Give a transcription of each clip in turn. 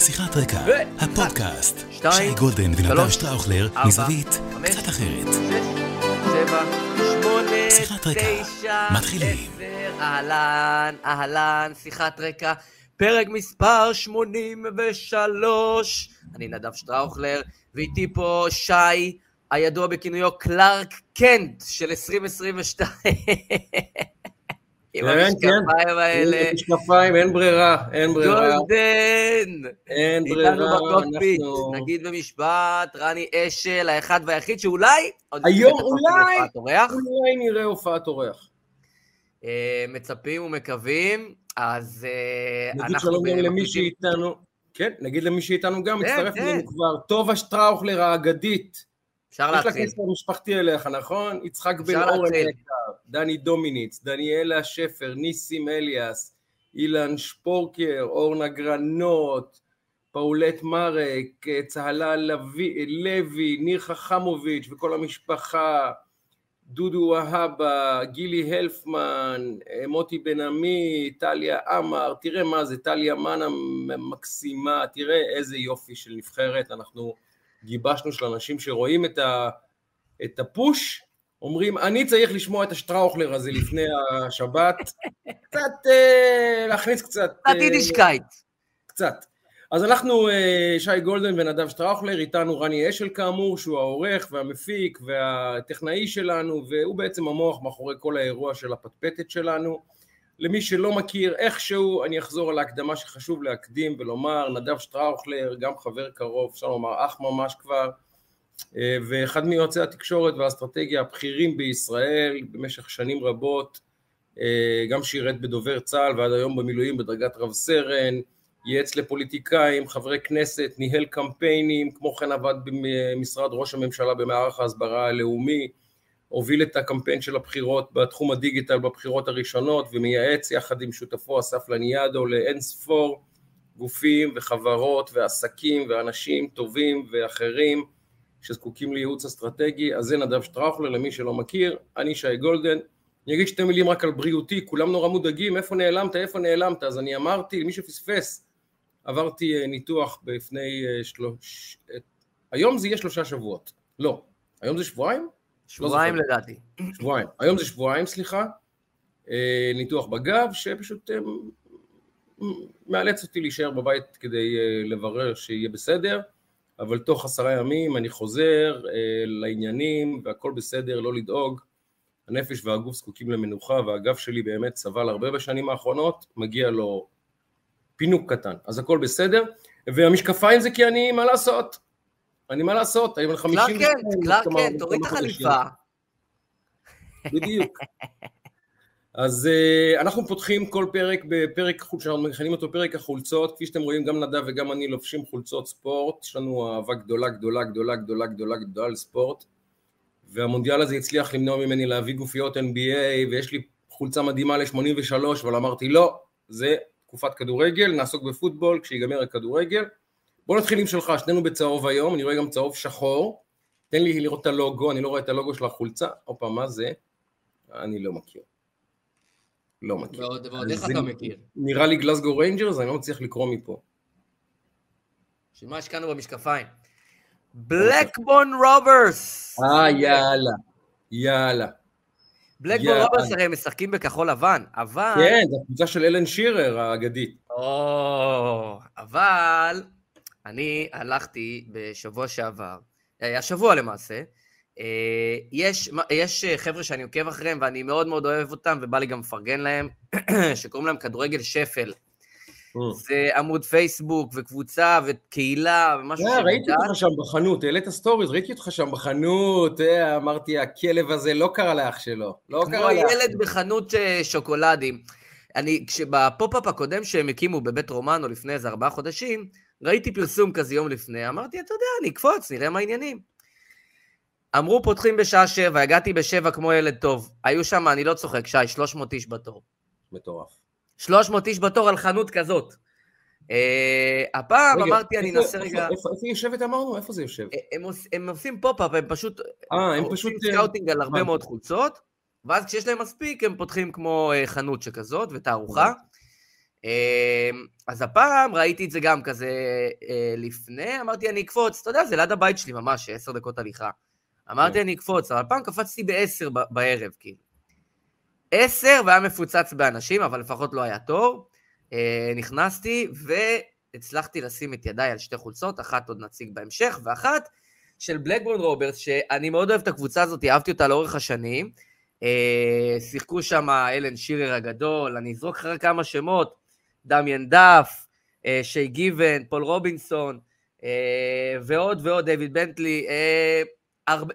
שיחת רקע, הפודקאסט, שי גולדן ונדב שטראוכלר, מזווית קצת אחרת. שיחת רקע. מתחילים. אהלן, אהלן, שיחת רקע, פרק מספר 83. אני נדב שטראוכלר, ואיתי פה שי, הידוע בכינויו קלארק קנט של 2022. עם כן, המשקפיים האלה. משקפיים, אין ברירה, אין ברירה, גולדן! אין ברירה, איתנו בקוקפיט. נגיד במשפט, רני אשל, האחד והיחיד, שאולי... היום אולי- אולי נראה הופעת אורח. אה, מצפים ומקווים, אז אה, נגיד אנחנו... שלום גם למי שאיתנו, כן, נגיד למי שאיתנו גם, כן, מצטרף כן. אלינו כבר, טובה שטראוכלר האגדית. אפשר יש לה להתחיל. כסף משפחתי אליך, נכון? יצחק בן אורן להתחיל. דני דומיניץ, דניאלה שפר, ניסים אליאס, אילן שפורקר, אורנה גרנות, פאולט מרק, צהלה לוי, לוי, ניר חכמוביץ' וכל המשפחה, דודו והבה, גילי הלפמן, מוטי בן עמי, טליה עמר, תראה מה זה, טליה מנה מקסימה, תראה איזה יופי של נבחרת, אנחנו גיבשנו של אנשים שרואים את, ה, את הפוש, אומרים, אני צריך לשמוע את השטראוכלר הזה לפני השבת, קצת, אה, להכניס קצת... קצת אה, יידישקייט. קצת. אז אנחנו, אה, שי גולדן ונדב שטראוכלר, איתנו רני אשל כאמור, שהוא העורך והמפיק והטכנאי שלנו, והוא בעצם המוח מאחורי כל האירוע של הפטפטת שלנו. למי שלא מכיר, איכשהו אני אחזור על ההקדמה שחשוב להקדים ולומר, נדב שטראוכלר, גם חבר קרוב, אפשר לומר אח ממש כבר, אה, ואחד מיועצי התקשורת והאסטרטגיה הבכירים בישראל במשך שנים רבות, אה, גם שירת בדובר צה"ל ועד היום במילואים בדרגת רב סרן, ייעץ לפוליטיקאים, חברי כנסת, ניהל קמפיינים, כמו כן עבד במשרד ראש הממשלה במערך ההסברה הלאומי, הוביל את הקמפיין של הבחירות בתחום הדיגיטל בבחירות הראשונות ומייעץ יחד עם שותפו אסף לניאדו לאין ספור גופים וחברות ועסקים ואנשים טובים ואחרים שזקוקים לייעוץ אסטרטגי, אז זה נדב שטראוכלר למי שלא מכיר, אני שי גולדן, אני אגיד שתי מילים רק על בריאותי, כולם נורא מודאגים, איפה נעלמת, איפה נעלמת, אז אני אמרתי, למי שפספס, עברתי אה, ניתוח לפני אה, שלוש... אה, היום זה יהיה שלושה שבועות, לא, היום זה שבועיים? שבועיים זוכר. לדעתי. שבועיים, היום זה שבועיים, סליחה, אה, ניתוח בגב, שפשוט אה, מאלץ אותי להישאר בבית כדי אה, לברר שיהיה בסדר, אבל תוך עשרה ימים אני חוזר לעניינים והכל בסדר, לא לדאוג. הנפש והגוף זקוקים למנוחה והגב שלי באמת סבל הרבה בשנים האחרונות, מגיע לו פינוק קטן, אז הכל בסדר, והמשקפיים זה כי אני, מה לעשות? אני מה לעשות, אני בן 50... קלארק קנט, קלארק כמה- קנט, תוריד את. החליפה. בדיוק. אז uh, אנחנו פותחים כל פרק בפרק, חול- שאנחנו מכנים אותו פרק החולצות, כפי שאתם רואים גם נדב וגם אני לובשים חולצות ספורט, יש לנו אהבה גדולה גדולה גדולה גדולה גדולה גדולה לספורט, והמונדיאל הזה הצליח למנוע ממני להביא גופיות NBA, ויש לי חולצה מדהימה ל-83, אבל אמרתי לא, זה תקופת כדורגל, נעסוק בפוטבול כשיגמר הכדורגל. בוא נתחיל עם שלך, שנינו בצהוב היום, אני רואה גם צהוב שחור, תן לי לראות את הלוגו, אני לא רואה את הלוגו של החולצה, הופה, מה זה? אני לא מכיר. לא מכיר. ועוד ועוד איך אתה מכיר? נראה לי גלסגו ריינג'רס, אני לא מצליח לקרוא מפה. בשביל מה השקענו במשקפיים? בלקבון רוברס! אה, יאללה. יאללה. בלקבורן. רוברס הרי משחקים בכחול לבן, אבל... כן, זו הקבוצה של אלן שירר האגדית. או, אבל אני הלכתי בשבוע שעבר, אה, השבוע למעשה, אה, יש, יש אה, חבר'ה שאני עוקב אחריהם ואני מאוד מאוד אוהב אותם ובא לי גם לפרגן להם, שקוראים להם כדורגל שפל. זה עמוד פייסבוק וקבוצה וקהילה ומשהו אה, ראיתי שמודע. אותך שם בחנות, העלית סטוריז, ראיתי אותך שם בחנות, אמרתי, הכלב הזה לא קרא לאח שלו. לא כמו קרא לאח ילד בחנות שוקולדים. אני, כשבפופ-אפ הקודם שהם הקימו בבית רומנו לפני איזה ארבעה חודשים, ראיתי פרסום כזה יום לפני, אמרתי, אתה יודע, אני אקפוץ, נראה מה העניינים. אמרו, פותחים בשעה שבע, הגעתי בשבע כמו ילד טוב. היו שם, אני לא צוחק, שי, 300 איש בתור. מטורף. 300 איש בתור על חנות כזאת. אה, הפעם רגע, אמרתי, אני איפה- אנסה איפה- רגע... איפה איפה היא יושבת אמרנו? איפה זה יושב? אה, הם, עוש- הם עושים פופ-אפ, הם פשוט אה, הם עושים פשוט... אה, scouting על הרבה. מאוד חולצות, ואז כשיש להם מספיק, הם פותחים כמו חנות שכזאת ותערוכה. אה, אז הפעם ראיתי את זה גם כזה אה, לפני, אמרתי אני אקפוץ, אתה יודע, זה ליד הבית שלי ממש, עשר דקות הליכה. אמרתי כן. אני אקפוץ, אבל הפעם קפצתי בעשר בערב, כאילו. עשר והיה מפוצץ באנשים, אבל לפחות לא היה תור. אה, נכנסתי והצלחתי לשים את ידיי על שתי חולצות, אחת עוד נציג בהמשך, ואחת של בלקבורן רוברס, שאני מאוד אוהב את הקבוצה הזאת, אהבתי אותה לאורך השנים. אה, שיחקו שם אלן שירר הגדול, אני אזרוק אחרי כמה שמות, דמיאן דף, אה, שיי גיבן, פול רובינסון, אה, ועוד ועוד, דיוויד בנטלי, אה,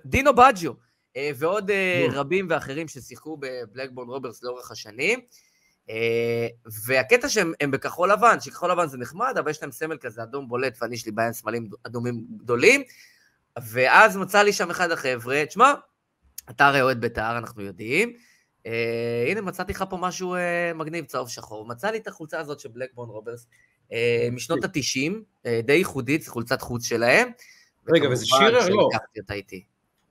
דינו בג'יו, אה, ועוד. רבים ואחרים ששיחקו בבלקבורן רוברס לאורך השנים. והקטע שהם הם בכחול לבן, שכחול לבן זה נחמד, אבל יש להם סמל כזה אדום בולט, ואני יש לי בעיה עם סמלים אדומים גדולים. ואז מצא לי שם אחד החבר'ה, תשמע, אתה הרי אוהד בית"ר, אנחנו יודעים. אה, הנה, מצאתי לך פה משהו אה, מגניב, צהוב שחור. מצא לי את החולצה הזאת של בלקבורן רוברס, אה, משנות ה-90, אה, די ייחודית, זו חולצת חוץ שלהם. רגע, וזה שירר? לא. שלקחתי אותה איתי.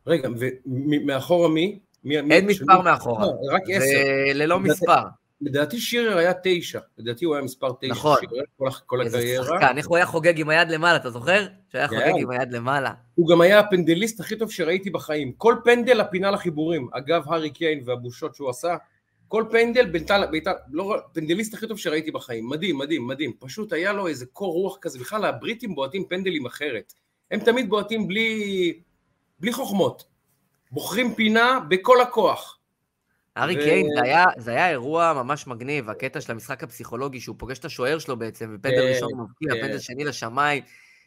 רגע, ומאחורה מי? מי- מי- אין מספר? מאחורה. לא, רק עשר. זה ללא מספר. לדעתי שירר היה תשע, לדעתי הוא היה מספר תשע. נכון. שירר, כל, כל איזה הקריירה. שחקן, איך הוא היה חוגג עם היד למעלה, אתה זוכר? שהיה כן. חוגג עם היד למעלה. הוא גם היה הפנדליסט הכי טוב שראיתי בחיים. כל פנדל הפינה לחיבורים. אגב, הארי קיין והבושות שהוא עשה, כל פנדל, בית"ר, בית"ר, לא, פנדליסט הכי טוב שראיתי בחיים. מדהים, מדהים, מדהים. פשוט היה לו איזה קור רוח כזה. בכלל, הבריטים בועטים פנדלים אחרת. הם תמיד בועטים בלי, בלי חוכמות. בוחרים פינה בכל הכוח. הארי קיין, זה היה, זה היה אירוע ממש מגניב, הקטע של המשחק הפסיכולוגי, שהוא פוגש את השוער שלו בעצם, ופנדל כן, ראשון הוא מבקיע, כן. פנדל שני לשמיים.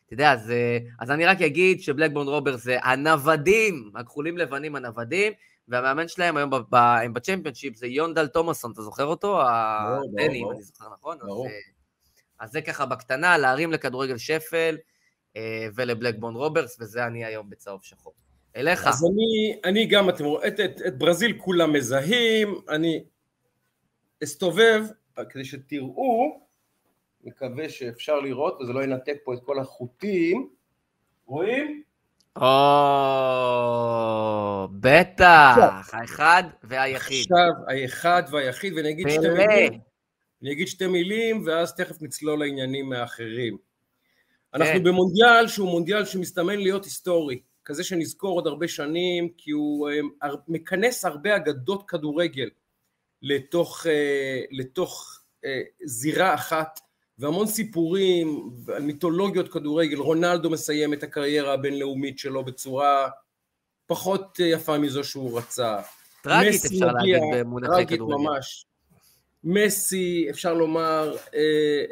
אתה יודע, אז, אז אני רק אגיד שבלקבורן רוברס זה הנוודים, הכחולים לבנים הנוודים, והמאמן שלהם היום ב- ב- הם בצ'מפיונשיפ זה יון דאל תומאסון, אתה זוכר אותו? הדני, אם. אני זוכר נכון? ברור. אה, אז זה ככה בקטנה, להרים לכדורגל שפל אה, ולבלקבורן רוברס, וזה אני היום בצהוב שחור. אליך. אז אני, אני גם, אתם רואים, את, את, את ברזיל כולם מזהים, אני אסתובב כדי שתראו, מקווה שאפשר לראות וזה לא ינתק פה את כל החוטים, רואים? או, בטח, האחד והיחיד. עכשיו האחד והיחיד, ואני אגיד שתי. מילים, אני אגיד שתי מילים ואז תכף נצלול לעניינים האחרים. אנחנו כן. במונדיאל שהוא מונדיאל שמסתמן להיות היסטורי, כזה שנזכור עוד הרבה שנים, כי הוא אה, מכנס הרבה אגדות כדורגל לתוך, אה, לתוך אה, זירה אחת, והמון סיפורים על מיתולוגיות כדורגל. רונלדו מסיים את הקריירה הבינלאומית שלו בצורה פחות יפה מזו שהוא רצה. טרגית אפשר להגיד במונחי טרגית כדורגל. ממש. מסי, אפשר לומר, אה,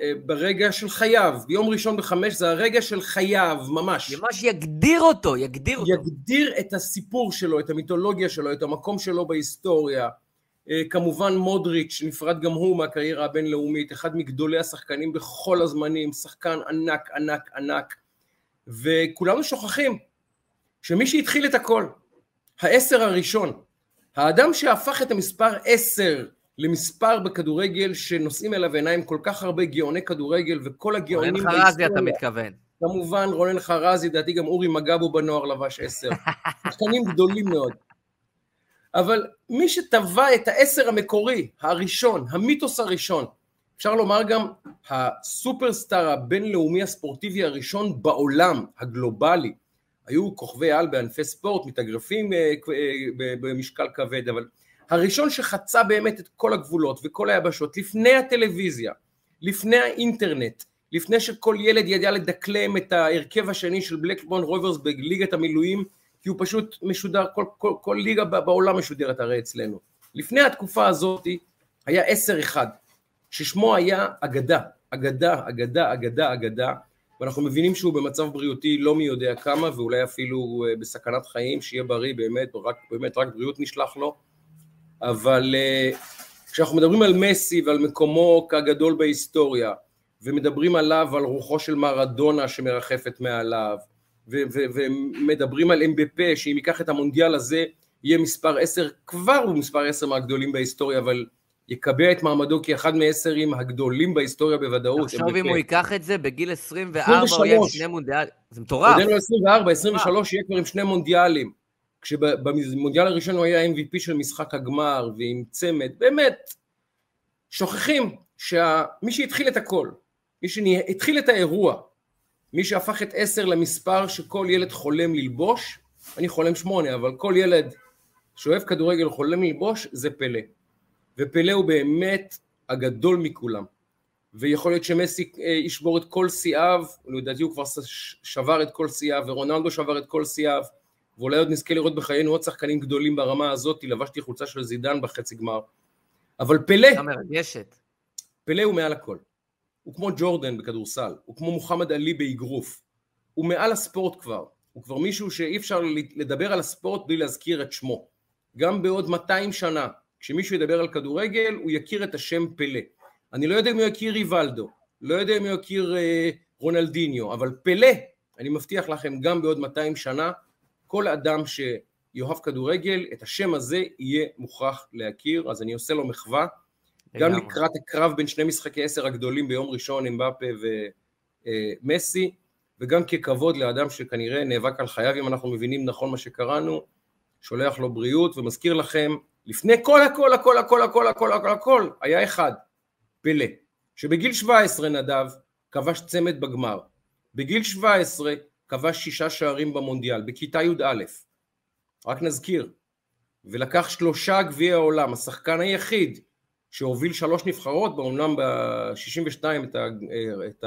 אה, ברגע של חייו, ביום ראשון בחמש זה הרגע של חייו, ממש. ממש יגדיר אותו, יגדיר אותו. יגדיר את הסיפור שלו, את המיתולוגיה שלו, את המקום שלו בהיסטוריה. אה, כמובן מודריץ', נפרד גם הוא מהקריירה הבינלאומית, אחד מגדולי השחקנים בכל הזמנים, שחקן ענק, ענק, ענק. וכולנו שוכחים שמי שהתחיל את הכל, העשר הראשון, האדם שהפך את המספר עשר למספר בכדורגל שנושאים אליו עיניים כל כך הרבה גאוני כדורגל וכל הגאונים רונן חרזי אתה מתכוון. כמובן רונן חרזי, לדעתי גם אורי מגבו בנוער לבש עשר. שחקנים גדולים מאוד. אבל מי שטבע את העשר המקורי, הראשון, המיתוס הראשון, אפשר לומר גם הסופרסטאר הבינלאומי הספורטיבי הראשון בעולם, הגלובלי. היו כוכבי על בענפי ספורט, מתאגרפים אה, אה, במשקל כבד, אבל הראשון שחצה באמת את כל הגבולות וכל היבשות, לפני הטלוויזיה, לפני האינטרנט, לפני שכל ילד ידע לדקלם את ההרכב השני של בלקבון רוברס בליגת המילואים, כי הוא פשוט משודר, כל, כל, כל ליגה בעולם משודרת הרי אצלנו. לפני התקופה הזאת היה עשר אחד, ששמו היה אגדה, אגדה, אגדה, אגדה, אגדה, ואנחנו מבינים שהוא במצב בריאותי לא מי יודע כמה, ואולי אפילו אה, בסכנת חיים, שיהיה בריא באמת, רק, באמת רק בריאות נשלח לו, אבל אה, כשאנחנו מדברים על מסי ועל מקומו כגדול בהיסטוריה, ומדברים עליו ועל רוחו של מרדונה שמרחפת מעליו, ו- ו- ומדברים על אמבפה, שאם ייקח את המונדיאל הזה, יהיה מספר עשר, כבר הוא מספר עשר מהגדולים בהיסטוריה, אבל יקבע את מעמדו כאחד מעשרים הגדולים בהיסטוריה בוודאות. תחשוב אם. הוא ייקח את זה, בגיל 24 הוא יהיה עם 23. שני מונדיאל, זה מטורף. עוד אין לו 24, 23 יהיה כבר עם שני מונדיאלים. כשבמונדיאל הראשון הוא היה MVP של משחק הגמר ועם צמד, באמת, שוכחים שמי שהתחיל את הכל, מי שהתחיל את האירוע, מי שהפך את עשר למספר שכל ילד חולם ללבוש, אני חולם שמונה, אבל כל ילד שאוהב כדורגל חולם ללבוש, זה פלא. ופלא הוא באמת הגדול מכולם. ויכול להיות שמסי אה, ישבור את כל שיאיו, לדעתי הוא כבר שבר את כל שיאיו, ורונלדו שבר את כל שיאיו, ואולי עוד נזכה לראות בחיינו עוד שחקנים גדולים ברמה הזאת, לבשתי חולצה של זידן בחצי גמר. אבל פלא, פלא הוא מעל הכל. הוא כמו ג'ורדן בכדורסל, הוא כמו מוחמד עלי באגרוף, הוא מעל הספורט כבר, הוא כבר מישהו שאי אפשר לדבר על הספורט בלי להזכיר את שמו. גם בעוד 200 שנה, כשמישהו ידבר על כדורגל, הוא יכיר את השם פלא. אני לא יודע אם הוא יכיר ריבלדו, לא יודע אם הוא יכיר אה, רונלדיניו, אבל פלא, אני מבטיח לכם, גם בעוד 200 שנה, כל אדם שיאהב כדורגל, את השם הזה יהיה מוכרח להכיר, אז אני עושה לו מחווה. גם לקראת הקרב בין שני משחקי עשר הגדולים ביום ראשון, אמבפה ומסי, וגם ככבוד לאדם שכנראה נאבק על חייו, אם אנחנו מבינים נכון מה שקראנו, שולח לו בריאות ומזכיר לכם, לפני כל הכל הכל הכל הכל הכל הכל הכל, היה אחד, פלא, שבגיל 17 נדב כבש צמד בגמר, בגיל 17 כבש שישה שערים במונדיאל, בכיתה י"א, רק נזכיר, ולקח שלושה גביעי העולם, השחקן היחיד שהוביל שלוש נבחרות, באומנם ב-62 את, את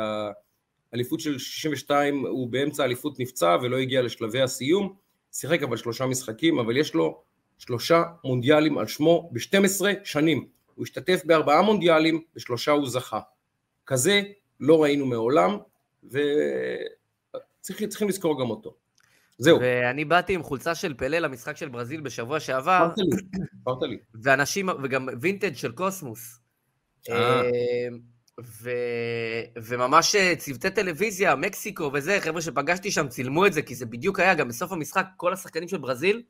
האליפות של 62 הוא באמצע האליפות נפצע ולא הגיע לשלבי הסיום, שיחק אבל שלושה משחקים, אבל יש לו שלושה מונדיאלים על שמו ב-12 שנים. הוא השתתף בארבעה מונדיאלים, בשלושה הוא זכה. כזה לא ראינו מעולם, וצריכים לזכור גם אותו. זהו. ואני באתי עם חולצה של פלא למשחק של ברזיל בשבוע שעבר. סיפרת לי. ואנשים, וגם וינטג' של קוסמוס. אה. ו... וממש צוותי טלוויזיה, מקסיקו וזה, חבר'ה שפגשתי שם צילמו את זה, כי זה בדיוק היה, גם בסוף המשחק, כל השחקנים של ברזיל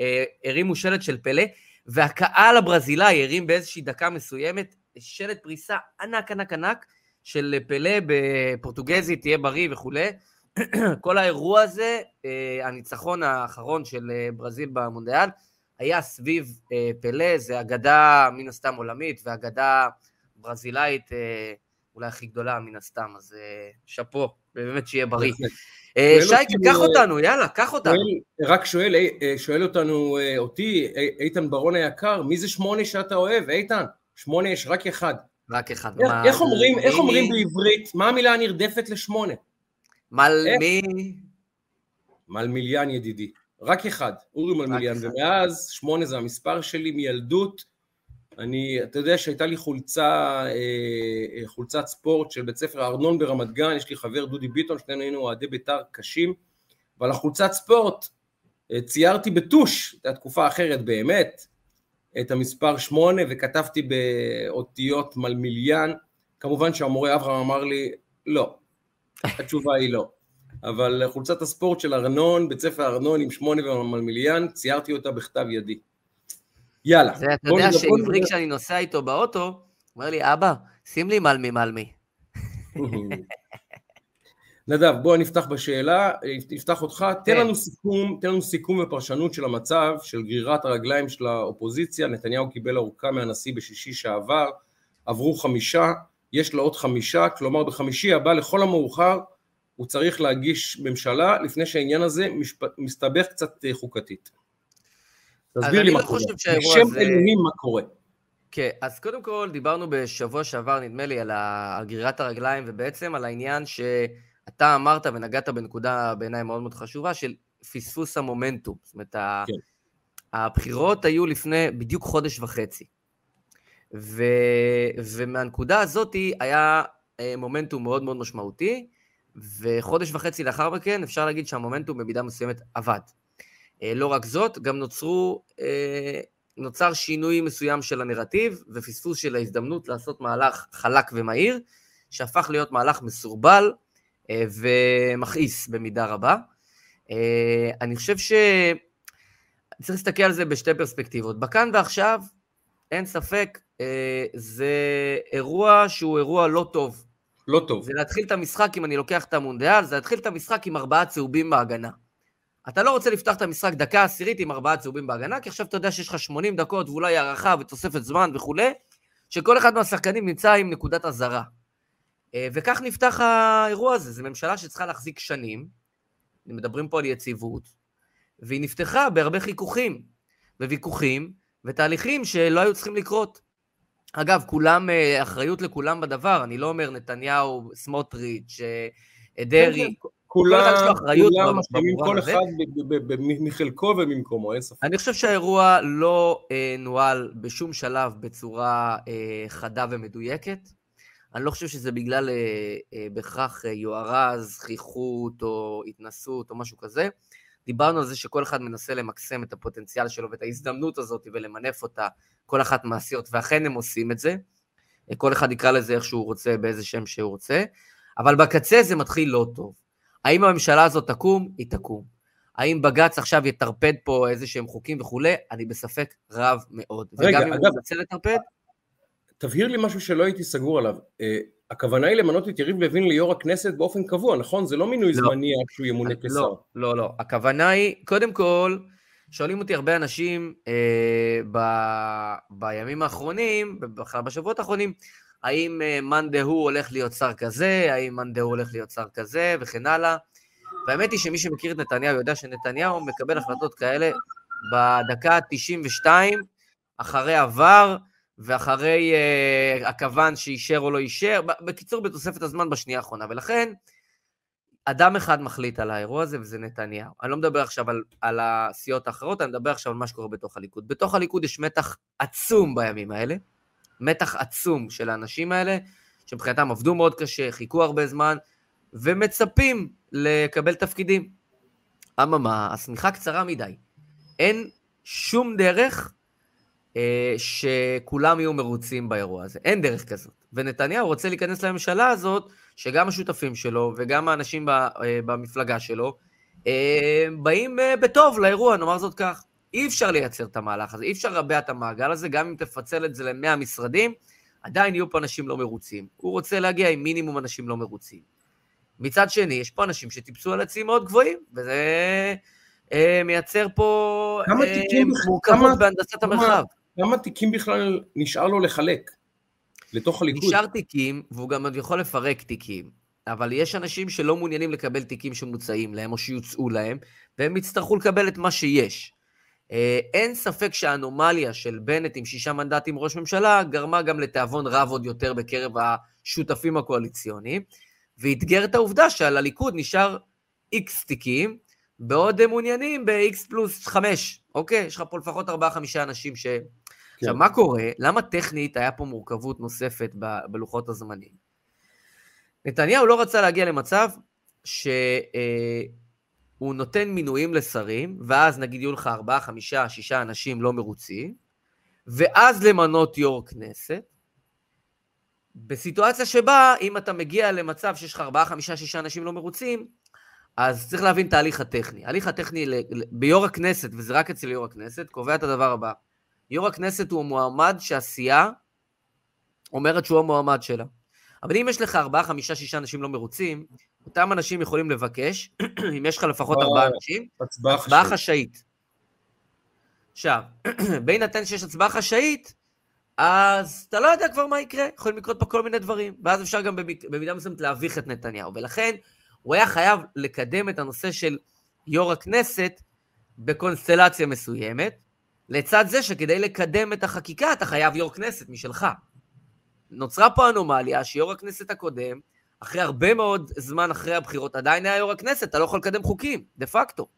אה, הרימו שלט של פלא, והקהל הברזילאי הרים באיזושהי דקה מסוימת שלט פריסה ענק ענק ענק של פלא בפורטוגזית, תהיה בריא וכולי. כל האירוע הזה, אה, הניצחון האחרון של אה, ברזיל במונדיאל, היה סביב אה, פלא, זה אגדה מן הסתם עולמית, ואגדה ברזילאית אולי הכי גדולה מן הסתם, אז שאפו, באמת שיהיה בריא. שייקה, קח אותנו, יאללה, קח אותנו. רק שואל, שואל אותנו, אותי, איתן ברון היקר, מי זה שמונה שאתה אוהב, איתן? שמונה יש רק אחד. רק אחד. איך אומרים בעברית, מה המילה הנרדפת לשמונה? מלמי... מלמיליאן ידידי, רק אחד, אורי מלמיליאן, ומאז שמונה זה המספר שלי מילדות, אני, אתה יודע שהייתה לי חולצה, אה, אה, חולצת ספורט של בית ספר ארנון ברמת גן, יש לי חבר דודי ביטון, שנינו היינו אוהדי בית"ר קשים, ועל החולצת ספורט אה, ציירתי בטוש, הייתה תקופה אחרת באמת, את המספר שמונה וכתבתי באותיות מלמיליאן, כמובן שהמורה אברהם אמר לי, לא, התשובה היא לא. אבל חולצת הספורט של ארנון, בית ספר ארנון עם שמונה ומלמיליאן, ציירתי אותה בכתב ידי. יאללה. זה, אתה יודע שעברי כשאני נוסע איתו באוטו, אומר לי, אבא, שים לי מלמי מלמי. נדב, בוא נפתח בשאלה, נפתח אותך, תן כן. לנו סיכום, תן לנו סיכום ופרשנות של המצב של גרירת הרגליים של האופוזיציה, נתניהו קיבל ארוכה מהנשיא בשישי שעבר, עברו חמישה, יש לו עוד חמישה, כלומר בחמישי הבא לכל המאוחר הוא צריך להגיש ממשלה לפני שהעניין הזה משפ... מסתבך קצת אה, חוקתית. תסביר לי מה לא קורה. בשם הזה... אלוהים מה קורה. כן, אז קודם כל דיברנו בשבוע שעבר, נדמה לי. על גרירת הרגליים, ובעצם על העניין שאתה אמרת ונגעת בנקודה בעיניי מאוד מאוד חשובה, של פספוס המומנטום. זאת אומרת, כן. הבחירות היו לפני בדיוק חודש וחצי. ו, ומהנקודה הזאת היה אה, מומנטום מאוד מאוד משמעותי, וחודש וחצי לאחר מכן אפשר להגיד שהמומנטום במידה מסוימת עבד. אה, לא רק זאת, גם נוצרו, אה, נוצר שינוי מסוים של הנרטיב ופספוס של ההזדמנות לעשות מהלך חלק ומהיר, שהפך להיות מהלך מסורבל ומכעיס במידה רבה. אני חושב ש... צריך להסתכל על זה בשתי פרספקטיבות. בכאן ועכשיו, אין ספק, אה, זה אירוע שהוא אירוע לא טוב. לא טוב. זה להתחיל את המשחק, אם אני לוקח את המונדיאל, זה להתחיל את המשחק עם ארבעה צהובים בהגנה. אתה לא רוצה לפתוח את המשחק דקה עשירית עם ארבעה צהובים בהגנה, כי עכשיו אתה יודע שיש לך 80 דקות ואולי הערכה ותוספת זמן וכולי, שכל אחד מהשחקנים נמצא עם נקודת אזהרה. אה, וכך נפתח האירוע הזה, זו ממשלה שצריכה להחזיק שנים, מדברים פה על יציבות, והיא נפתחה בהרבה חיכוכים, וויכוחים, ותהליכים שלא היו צריכים לקרות. אגב, כולם, אה, אחריות לכולם בדבר, אני לא אומר נתניהו, סמוטריץ', אה, דרעי, כן, כן, כולם, כולם משלימים כל אחד מחלקו וממקומו, אין ספק. אני חושב שהאירוע לא אה, נוהל בשום שלב בצורה אה, חדה ומדויקת. אני לא חושב שזה בגלל אה, אה, בהכרח אה, יוהרה, זכיחות או התנסות או משהו כזה. דיברנו על זה שכל אחד מנסה למקסם את הפוטנציאל שלו ואת ההזדמנות הזאת ולמנף אותה, כל אחת מהסיעות, ואכן הם עושים את זה. אה, כל אחד יקרא לזה איך שהוא רוצה, באיזה שם שהוא רוצה, אבל בקצה זה מתחיל לא טוב. האם הממשלה הזאת תקום? היא תקום. האם בג"ץ עכשיו יטרפד פה איזה שהם חוקים וכולי? אני בספק רב מאוד. רגע, וגם אם אגב, הוא ירצה לטרפד... תבהיר לי משהו שלא הייתי סגור עליו. הכוונה היא למנות את יריב לוין ליו"ר הכנסת באופן קבוע, נכון? זה לא מינוי לא. זמני עד שהוא ימונה לא, כשר. לא, לא, לא. הכוונה היא, קודם כל, שואלים אותי הרבה אנשים אה, ב, בימים האחרונים, בכלל בשבועות האחרונים, האם אה, מאן דהוא הולך להיות שר כזה, האם מאן דהוא הולך להיות שר כזה, וכן הלאה. והאמת היא שמי שמכיר את נתניהו יודע שנתניהו מקבל החלטות כאלה בדקה ה-92, אחרי עבר ואחרי uh, הכוון שאישר או לא אישר, בקיצור, בתוספת הזמן בשנייה האחרונה. ולכן, אדם אחד מחליט על האירוע הזה, וזה נתניהו. אני לא מדבר עכשיו על, על הסיעות האחרות, אני מדבר עכשיו על מה שקורה בתוך הליכוד. בתוך הליכוד יש מתח עצום בימים האלה. מתח עצום של האנשים האלה, שמבחינתם עבדו מאוד קשה, חיכו הרבה זמן, ומצפים לקבל תפקידים. אממה, השמיכה קצרה מדי. אין שום דרך שכולם יהיו מרוצים באירוע הזה. אין דרך כזאת. ונתניהו רוצה להיכנס לממשלה הזאת, שגם השותפים שלו וגם האנשים אה, במפלגה שלו אה, באים אה, בטוב לאירוע, נאמר זאת כך. אי אפשר לייצר את המהלך הזה, אי אפשר לרבע את המעגל הזה, גם אם תפצל את זה למאה משרדים, עדיין יהיו פה אנשים לא מרוצים. הוא רוצה להגיע עם מינימום אנשים לא מרוצים. מצד שני, יש פה אנשים שטיפסו על עצים מאוד גבוהים, וזה אה, מייצר פה אה, מורכבות בהנדסת המרחב. כמה תיקים בכלל נשאר לו לחלק לתוך הליכוד? נשאר תיקים, והוא גם יכול לפרק תיקים. אבל יש אנשים שלא מעוניינים לקבל תיקים שמוצעים להם או שיוצאו להם, והם יצטרכו לקבל את מה שיש. אה, אין ספק שהאנומליה של בנט עם שישה מנדטים ראש ממשלה גרמה גם לתיאבון רב עוד יותר בקרב השותפים הקואליציוניים, ואתגר את העובדה שעל הליכוד נשאר איקס תיקים, בעוד הם מעוניינים ב-X פלוס 5, אוקיי? יש לך פה לפחות 4-5 אנשים ש... כן. עכשיו, מה קורה? למה טכנית היה פה מורכבות נוספת ב- בלוחות הזמנים? נתניהו לא רצה להגיע למצב ש... אה, נותן מינויים לשרים, ואז נגיד יהיו לך ארבעה, חמישה, שישה אנשים לא מרוצים, ואז למנות יו"ר כנסת, בסיטואציה שבה אם אתה מגיע למצב שיש לך ארבעה, חמישה, שישה אנשים לא מרוצים, אז צריך להבין את ההליך הטכני. ההליך הטכני ביו"ר הכנסת, וזה רק אצל יו"ר הכנסת, קובע את הדבר הבא. יו"ר הכנסת הוא המועמד שהסיעה אומרת שהוא המועמד שלה. אבל אם יש לך ארבעה, חמישה, שישה אנשים לא מרוצים, אותם אנשים יכולים לבקש, אם יש לך לפחות ארבעה אנשים, הצבעה חשאית. עכשיו, בהינתן שיש הצבעה חשאית, אז אתה לא יודע כבר מה יקרה, יכולים לקרות פה כל מיני דברים, ואז אפשר גם במידה מסוימת להביך את נתניהו. ולכן, הוא היה חייב לקדם את הנושא של יו"ר הכנסת בקונסטלציה מסוימת, לצד זה שכדי לקדם את החקיקה אתה חייב יו"ר כנסת משלך. נוצרה פה אנומליה שיו"ר הכנסת הקודם, אחרי הרבה מאוד זמן אחרי הבחירות, עדיין היה יו"ר הכנסת, אתה לא יכול לקדם חוקים, דה פקטו,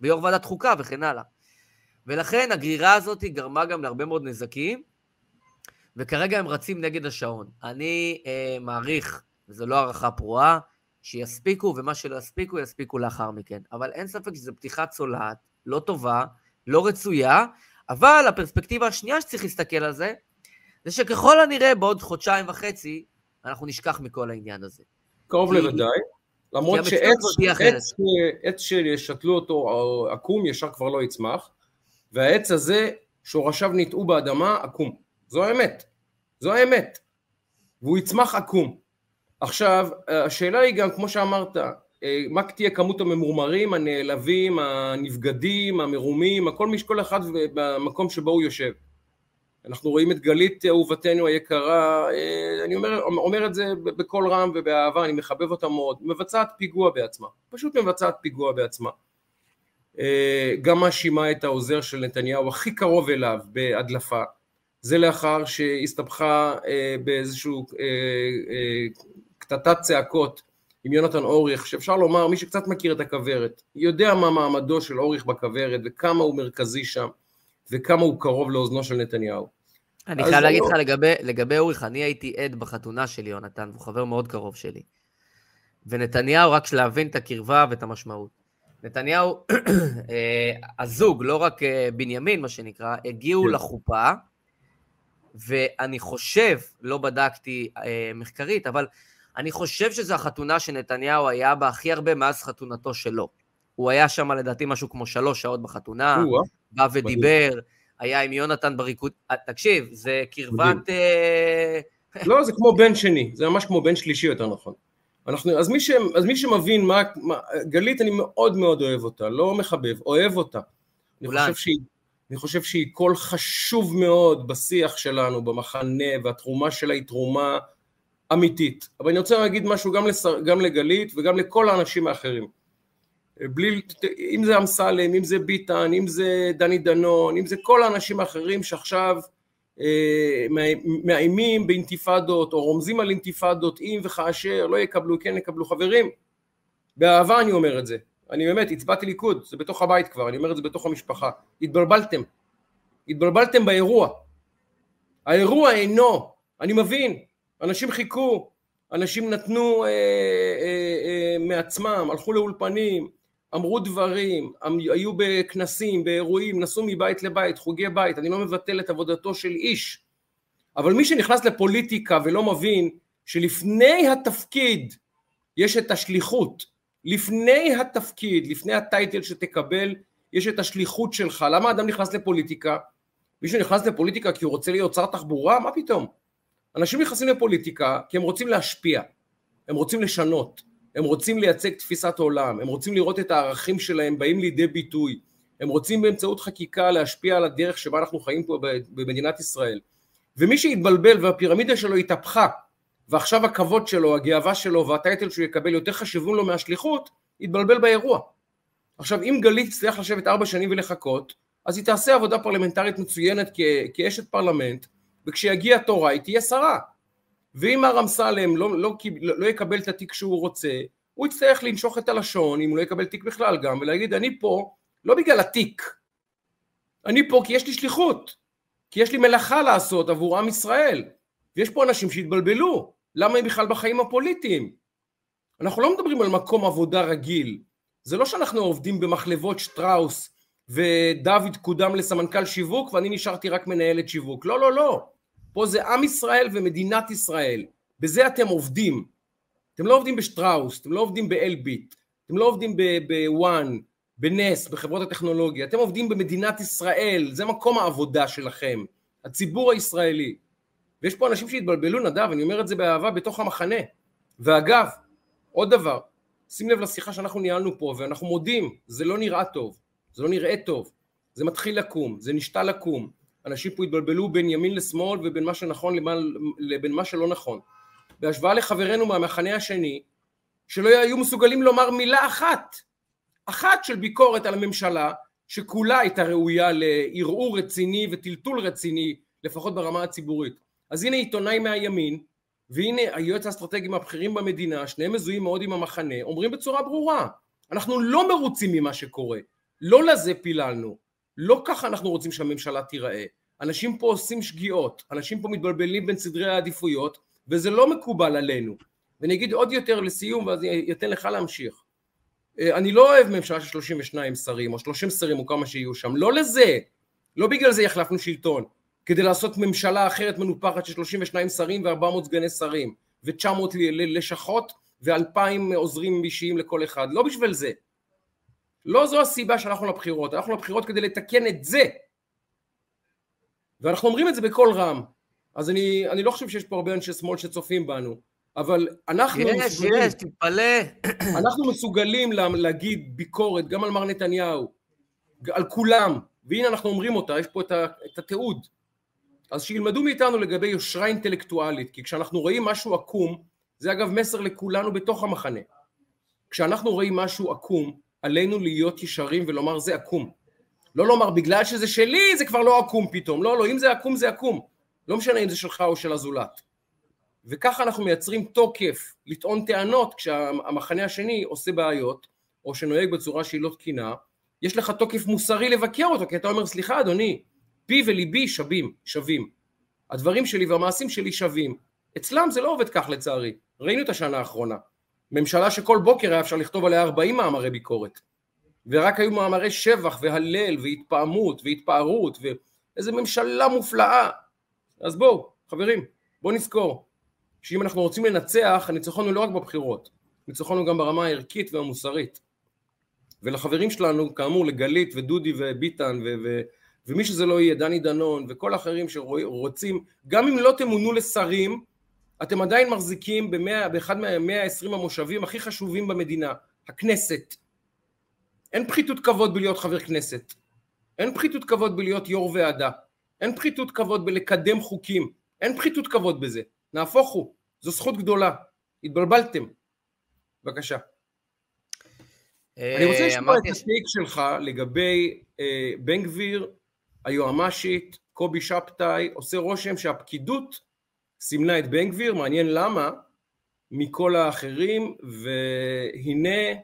ויו"ר ועדת חוקה וכן הלאה. ולכן הגרירה הזאת גרמה גם להרבה מאוד נזקים, וכרגע הם רצים נגד השעון. אני אה, מעריך, וזו לא הערכה פרועה, שיספיקו, ומה שלא יספיקו, יספיקו לאחר מכן. אבל אין ספק שזו פתיחה צולעת, לא טובה, לא רצויה, אבל הפרספקטיבה השנייה שצריך להסתכל על זה, זה שככל הנראה בעוד חודשיים וחצי, אנחנו נשכח מכל העניין הזה. קרוב לוודאי, למרות שעץ שישתלו אותו עקום ישר כבר לא יצמח, והעץ הזה שורשיו ניטעו באדמה עקום, זו האמת, זו האמת, והוא יצמח עקום. עכשיו, השאלה היא גם, כמו שאמרת, מה תהיה כמות הממורמרים, הנעלבים, הנבגדים, המרומים, הכל, כל אחד במקום שבו הוא יושב. אנחנו רואים את גלית אהובתנו היקרה, אה, אני אומר, אומר את זה בקול רם ובאהבה, אני מחבב אותה מאוד, מבצעת פיגוע בעצמה, פשוט מבצעת פיגוע בעצמה. אה, גם מאשימה את העוזר של נתניהו הכי קרוב אליו בהדלפה, זה לאחר שהסתבכה אה, באיזשהו קטטת צעקות עם יונתן אוריך, שאפשר לומר, מי שקצת מכיר את הכוורת, יודע מה מעמדו של אוריך בכוורת וכמה הוא מרכזי שם. וכמה הוא קרוב לאוזנו של נתניהו. אני חייב להגיד לא- לך לגבי, לגבי אוריך, אני הייתי עד בחתונה של יונתן, והוא חבר מאוד קרוב שלי. ונתניהו, רק להבין את הקרבה ואת המשמעות. נתניהו, אה, הזוג, לא רק אה, בנימין, מה שנקרא, הגיעו כן. לחופה, ואני חושב, לא בדקתי אה, מחקרית, אבל אני חושב שזו החתונה שנתניהו היה בה הכי הרבה מאז חתונתו שלו. הוא היה שם לדעתי משהו כמו שלוש שעות בחתונה, בא ודיבר, היה עם יונתן בריקוד, אה, תקשיב, זה קרבת... אה, לא, זה כמו בן שני, זה ממש כמו בן שלישי יותר נכון. אנחנו, אז, מי ש, אז מי שמבין מה, מה, גלית אני מאוד מאוד אוהב אותה, לא מחבב, אוהב אותה. אני חושב, שהיא, אני חושב שהיא קול חשוב מאוד בשיח שלנו, במחנה, והתרומה שלה היא תרומה אמיתית. אבל אני רוצה להגיד משהו גם, לשר, גם לגלית וגם לכל האנשים האחרים. בלי, אם זה אמסלם, אם זה ביטן, אם זה דני דנון, אם זה כל האנשים האחרים שעכשיו אה, מאיימים באינתיפאדות או רומזים על אינתיפאדות אם וכאשר לא יקבלו, כן יקבלו. חברים, באהבה אני אומר את זה, אני באמת הצבעתי ליכוד, זה בתוך הבית כבר, אני אומר את זה בתוך המשפחה, התבלבלתם, התבלבלתם באירוע, האירוע אינו, אני מבין, אנשים חיכו, אנשים נתנו אה, אה, אה, מעצמם, הלכו לאולפנים, אמרו דברים, היו בכנסים, באירועים, נסעו מבית לבית, חוגי בית, אני לא מבטל את עבודתו של איש, אבל מי שנכנס לפוליטיקה ולא מבין שלפני התפקיד יש את השליחות, לפני התפקיד, לפני הטייטל שתקבל, יש את השליחות שלך. למה אדם נכנס לפוליטיקה? מישהו נכנס לפוליטיקה כי הוא רוצה להיות שר תחבורה? מה פתאום? אנשים נכנסים לפוליטיקה כי הם רוצים להשפיע, הם רוצים לשנות, הם רוצים לייצג תפיסת עולם, הם רוצים לראות את הערכים שלהם באים לידי ביטוי, הם רוצים באמצעות חקיקה להשפיע על הדרך שבה אנחנו חיים פה במדינת ישראל. ומי שהתבלבל והפירמידה שלו התהפכה, ועכשיו הכבוד שלו, הגאווה שלו והטייטל שהוא יקבל יותר חשובים לו מהשליחות, התבלבל באירוע. עכשיו אם גלית תצליח לשבת ארבע שנים ולחכות, אז היא תעשה עבודה פרלמנטרית מצוינת כאשת פרלמנט, וכשיגיע תורה היא תהיה שרה. ואם מר אמסלם לא, לא, לא, לא יקבל את התיק שהוא רוצה, הוא יצטרך לנשוך את הלשון, אם הוא לא יקבל תיק בכלל גם, ולהגיד אני פה לא בגלל התיק, אני פה כי יש לי שליחות, כי יש לי מלאכה לעשות עבור עם ישראל, ויש פה אנשים שהתבלבלו, למה הם בכלל בחיים הפוליטיים? אנחנו לא מדברים על מקום עבודה רגיל, זה לא שאנחנו עובדים במחלבות שטראוס ודוד קודם לסמנכ"ל שיווק ואני נשארתי רק מנהלת שיווק, לא לא לא, פה זה עם ישראל ומדינת ישראל, בזה אתם עובדים. אתם לא עובדים בשטראוס, אתם לא עובדים באלביט, אתם לא עובדים בוואן, בנס, בחברות הטכנולוגיה, אתם עובדים במדינת ישראל, זה מקום העבודה שלכם, הציבור הישראלי. ויש פה אנשים שהתבלבלו, נדב, אני אומר את זה באהבה, בתוך המחנה. ואגב, עוד דבר, שים לב לשיחה שאנחנו ניהלנו פה, ואנחנו מודים, זה לא נראה טוב, זה לא נראה טוב, זה מתחיל לקום, זה נשתל לקום. אנשים פה התבלבלו בין ימין לשמאל ובין מה שנכון לבין מה שלא נכון. בהשוואה לחברינו מהמחנה השני, שלא היו מסוגלים לומר מילה אחת, אחת של ביקורת על הממשלה, שכולה הייתה ראויה לערעור רציני וטלטול רציני, לפחות ברמה הציבורית. אז הנה עיתונאי מהימין, והנה היועץ האסטרטגיים הבכירים במדינה, שניהם מזוהים מאוד עם המחנה, אומרים בצורה ברורה, אנחנו לא מרוצים ממה שקורה, לא לזה פיללנו, לא ככה אנחנו רוצים שהממשלה תיראה. אנשים פה עושים שגיאות, אנשים פה מתבלבלים בין סדרי העדיפויות, וזה לא מקובל עלינו. ואני אגיד עוד יותר לסיום, ואז אני אתן לך להמשיך. אה, אני לא אוהב ממשלה של 32 שרים, או 30 שרים, או כמה שיהיו שם. לא לזה. לא בגלל זה החלפנו שלטון. כדי לעשות ממשלה אחרת מנופחת של 32 שרים ו-400 סגני שרים, ו-900 לשכות, ו-2,000 עוזרים אישיים לכל אחד. לא בשביל זה. לא זו הסיבה שאנחנו לבחירות, אנחנו לבחירות כדי לתקן את זה, ואנחנו אומרים את זה בקול רם, אז אני, אני לא חושב שיש פה הרבה אנשי שמאל שצופים בנו, אבל אנחנו יש, מסוגלים, יש, תתפלא. אנחנו מסוגלים לה, להגיד ביקורת גם על מר נתניהו, על כולם, והנה אנחנו אומרים אותה, יש פה את, ה, את התיעוד. אז שילמדו מאיתנו לגבי יושרה אינטלקטואלית, כי כשאנחנו רואים משהו עקום, זה אגב מסר לכולנו בתוך המחנה. כשאנחנו רואים משהו עקום, עלינו להיות ישרים ולומר זה עקום. לא לומר בגלל שזה שלי זה כבר לא עקום פתאום, לא, לא, אם זה עקום זה עקום. לא משנה אם זה שלך או של הזולת. וככה אנחנו מייצרים תוקף לטעון טענות כשהמחנה השני עושה בעיות, או שנוהג בצורה שהיא לא תקינה, יש לך תוקף מוסרי לבקר אותו, כי אתה אומר, סליחה אדוני, פי וליבי שווים, שווים. הדברים שלי והמעשים שלי שווים. אצלם זה לא עובד כך לצערי. ראינו את השנה האחרונה. ממשלה שכל בוקר היה אפשר לכתוב עליה 40 מאמרי ביקורת. ורק היו מאמרי שבח והלל והתפעמות והתפארות ואיזה ממשלה מופלאה. אז בואו, חברים, בואו נזכור שאם אנחנו רוצים לנצח, הניצחון הוא לא רק בבחירות, הניצחון הוא גם ברמה הערכית והמוסרית. ולחברים שלנו, כאמור לגלית ודודי וביטן ו- ו- ומי שזה לא יהיה, דני דנון וכל האחרים שרוצים, גם אם לא תמונו לשרים, אתם עדיין מחזיקים במאה, באחד מהמאה העשרים המושבים הכי חשובים במדינה, הכנסת. אין פחיתות כבוד בלהיות חבר כנסת, אין פחיתות כבוד בלהיות יו"ר ועדה, אין פחיתות כבוד בלקדם חוקים, אין פחיתות כבוד בזה, נהפוך הוא, זו זכות גדולה, התבלבלתם. בבקשה. אני רוצה אה, לשמוע את הסטייק שלך לגבי אה, בן גביר, היועמ"שית, קובי שבתאי, עושה רושם שהפקידות סימנה את בן גביר, מעניין למה, מכל האחרים, והנה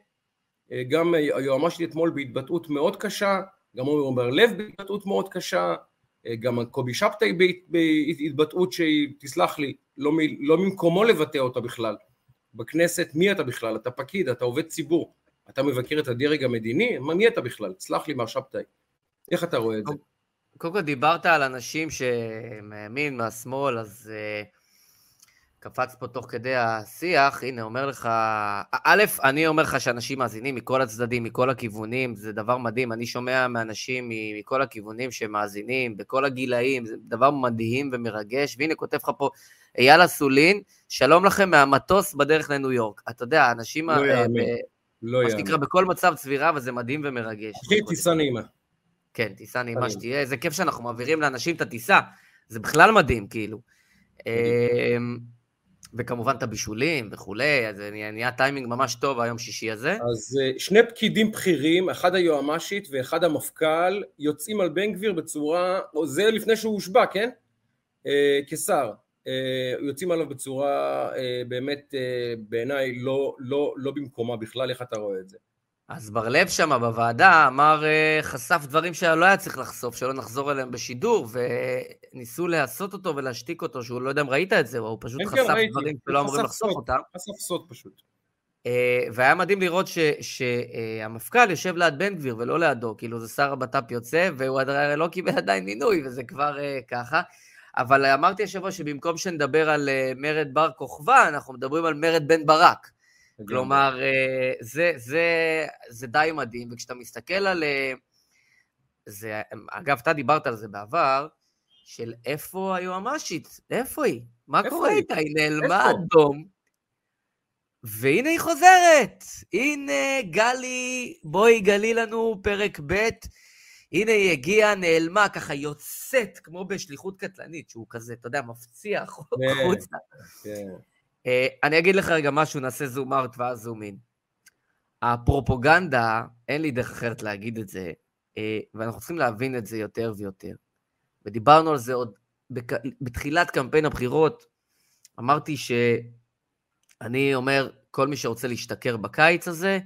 אה, גם היועמ"שית אתמול בהתבטאות מאוד קשה, גם עומר בר לב בהתבטאות מאוד קשה, אה, גם קובי שבתאי בהתבטאות שהיא, תסלח לי, לא, לא ממקומו לבטא אותה בכלל. בכנסת, מי אתה בכלל? אתה פקיד, אתה עובד ציבור, אתה מבקר את הדרג המדיני? מי אתה בכלל? תסלח לי מר שבתאי. איך אתה רואה את זה? קודם כל דיברת על אנשים שמהימין, מהשמאל, אז uh, קפץ פה תוך כדי השיח, הנה, אומר לך, א', אני אומר לך שאנשים מאזינים מכל הצדדים, מכל הכיוונים, זה דבר מדהים, אני שומע מאנשים מכל הכיוונים שמאזינים, בכל הגילאים, זה דבר מדהים ומרגש, והנה כותב לך פה אייל אסולין, שלום לכם מהמטוס בדרך לניו יורק. אתה יודע, אנשים... לא יאמן, לא יאמן. מה שנקרא, בכל מצב צבירה, וזה מדהים ומרגש. אחי, טיסה נעימה. כן, טיסה נעימה שתהיה, איזה כיף שאנחנו מעבירים לאנשים את הטיסה, זה בכלל מדהים, כאילו. אמ, וכמובן את הבישולים וכולי, אז נהיה טיימינג ממש טוב היום שישי הזה. אז אה, שני פקידים בכירים, אחד היועמ"שית ואחד המפכ"ל, יוצאים על בן גביר בצורה, זה לפני שהוא הושבע, כן? אה, כשר. אה, יוצאים עליו בצורה באמת בעיניי לא, לא, לא במקומה בכלל, איך אתה רואה את זה? אז בר-לב שם בוועדה אמר, אה, חשף דברים שלא היה צריך לחשוף, שלא נחזור אליהם בשידור, וניסו להסות אותו ולהשתיק אותו, שהוא לא יודע אם ראית את זה, הוא פשוט כן, כן חשף כן, דברים שלא אמורים לחשוף אותם. חשף סוד פשוט. אה, והיה מדהים לראות שהמפכ"ל יושב ליד בן גביר ולא לידו, כאילו זה שר הבט"פ יוצא, והוא הרי לא קיבל עדיין מינוי, וזה כבר אה, ככה. אבל אמרתי השבוע שבמקום שנדבר על מרד בר כוכבא, אנחנו מדברים על מרד בן ברק. כלומר, אה, זה, זה, זה די מדהים, וכשאתה מסתכל על... אה, זה, אגב, אתה דיברת על זה בעבר, של איפה היועמ"שית, איפה היא? מה איפה קורה היא? איתה? היא נעלמה אדום, והנה היא חוזרת. הנה גלי, בואי גלי לנו פרק ב', הנה היא הגיעה, נעלמה, ככה יוצאת, כמו בשליחות קטלנית, שהוא כזה, אתה יודע, מפציע כן, החוצה. כן. אה, אני אגיד לך רגע משהו, נעשה זום אאוט ואז זום אין. הפרופוגנדה, אין לי דרך אחרת להגיד את זה, אה, ואנחנו צריכים להבין את זה יותר ויותר. ודיברנו על זה עוד בתחילת קמפיין הבחירות, אמרתי שאני אומר, כל מי שרוצה להשתכר בקיץ הזה,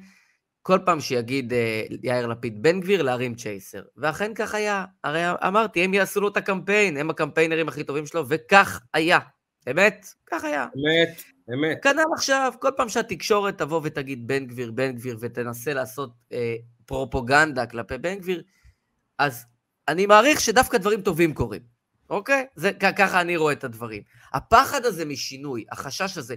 כל פעם שיגיד אה, יאיר לפיד בן גביר, להרים צ'ייסר. ואכן כך היה. הרי אמרתי, הם יעשו לו את הקמפיין, הם הקמפיינרים הכי טובים שלו, וכך היה. אמת? כך היה. אמת. אמת. כנ"ל עכשיו, כל פעם שהתקשורת תבוא ותגיד בן גביר, בן גביר, ותנסה לעשות אה, פרופוגנדה כלפי בן גביר, אז אני מעריך שדווקא דברים טובים קורים, אוקיי? זה, ככה אני רואה את הדברים. הפחד הזה משינוי, החשש הזה,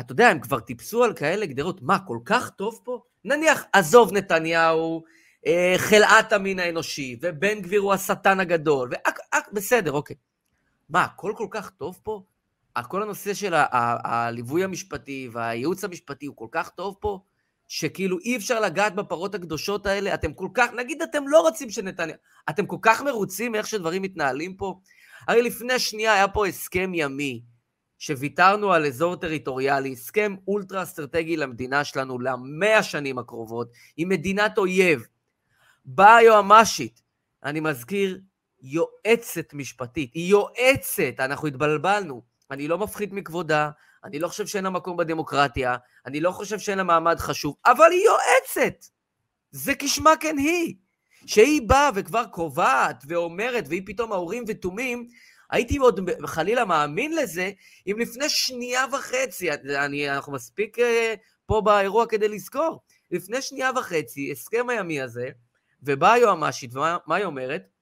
אתה יודע, הם כבר טיפסו על כאלה גדרות, מה, כל כך טוב פה? נניח, עזוב נתניהו, אה, חלאת המין האנושי, ובן גביר הוא השטן הגדול, בסדר, אוקיי. מה, הכל כל כך טוב פה? כל הנושא של הליווי המשפטי והייעוץ המשפטי הוא כל כך טוב פה, שכאילו אי אפשר לגעת בפרות הקדושות האלה, אתם כל כך, נגיד אתם לא רוצים שנתניה, אתם כל כך מרוצים מאיך שדברים מתנהלים פה, הרי לפני שנייה היה פה הסכם ימי, שוויתרנו על אזור טריטוריאלי, הסכם אולטרה אסטרטגי למדינה שלנו למאה השנים הקרובות, עם מדינת אויב. באה היועמ"שית, אני מזכיר, יועצת משפטית, היא יועצת, אנחנו התבלבלנו. אני לא מפחית מכבודה, אני לא חושב שאין לה מקום בדמוקרטיה, אני לא חושב שאין לה מעמד חשוב, אבל היא יועצת. זה כשמה כן היא. שהיא באה וכבר קובעת ואומרת, והיא פתאום האורים ותומים, הייתי עוד חלילה מאמין לזה, אם לפני שנייה וחצי, אני, אנחנו מספיק uh, פה באירוע כדי לזכור, לפני שנייה וחצי, הסכם הימי הזה, ובאה היועמ"שית, ומה היא אומרת?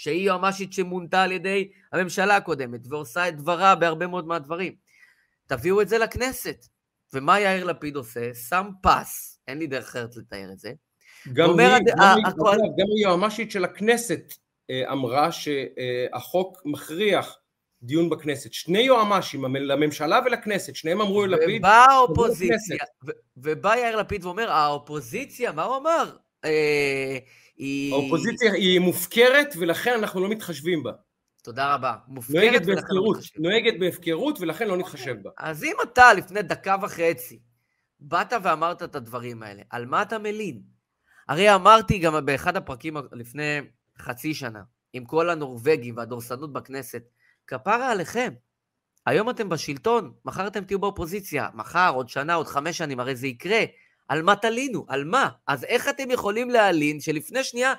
שהיא יועמ"שית שמונתה על ידי הממשלה הקודמת, ועושה את דברה בהרבה מאוד מהדברים. תביאו את זה לכנסת. ומה יאיר לפיד עושה? שם פס, אין לי דרך אחרת לתאר את זה. גם היא, גם, היא, הכל... גם היא יועמ"שית של הכנסת אה, אמרה שהחוק מכריח דיון בכנסת. שני יועמ"שים, לממשלה ולכנסת, שניהם אמרו ללפיד... ובאה האופוזיציה, ובא יאיר לפיד ואומר, האופוזיציה, מה הוא אמר? אה, היא... האופוזיציה היא מופקרת ולכן אנחנו לא מתחשבים בה. תודה רבה. מופקרת ולכן לא מתחשבים. נוהגת בהפקרות ולכן לא נתחשב בה. אז אם אתה לפני דקה וחצי באת ואמרת את הדברים האלה, על מה אתה מלין? הרי אמרתי גם באחד הפרקים לפני חצי שנה, עם כל הנורבגים והדורסנות בכנסת, כפרה עליכם. היום אתם בשלטון, מחר אתם תהיו באופוזיציה, מחר, עוד שנה, עוד חמש שנים, הרי זה יקרה. על מה תלינו? על מה? אז איך אתם יכולים להלין שלפני שנייה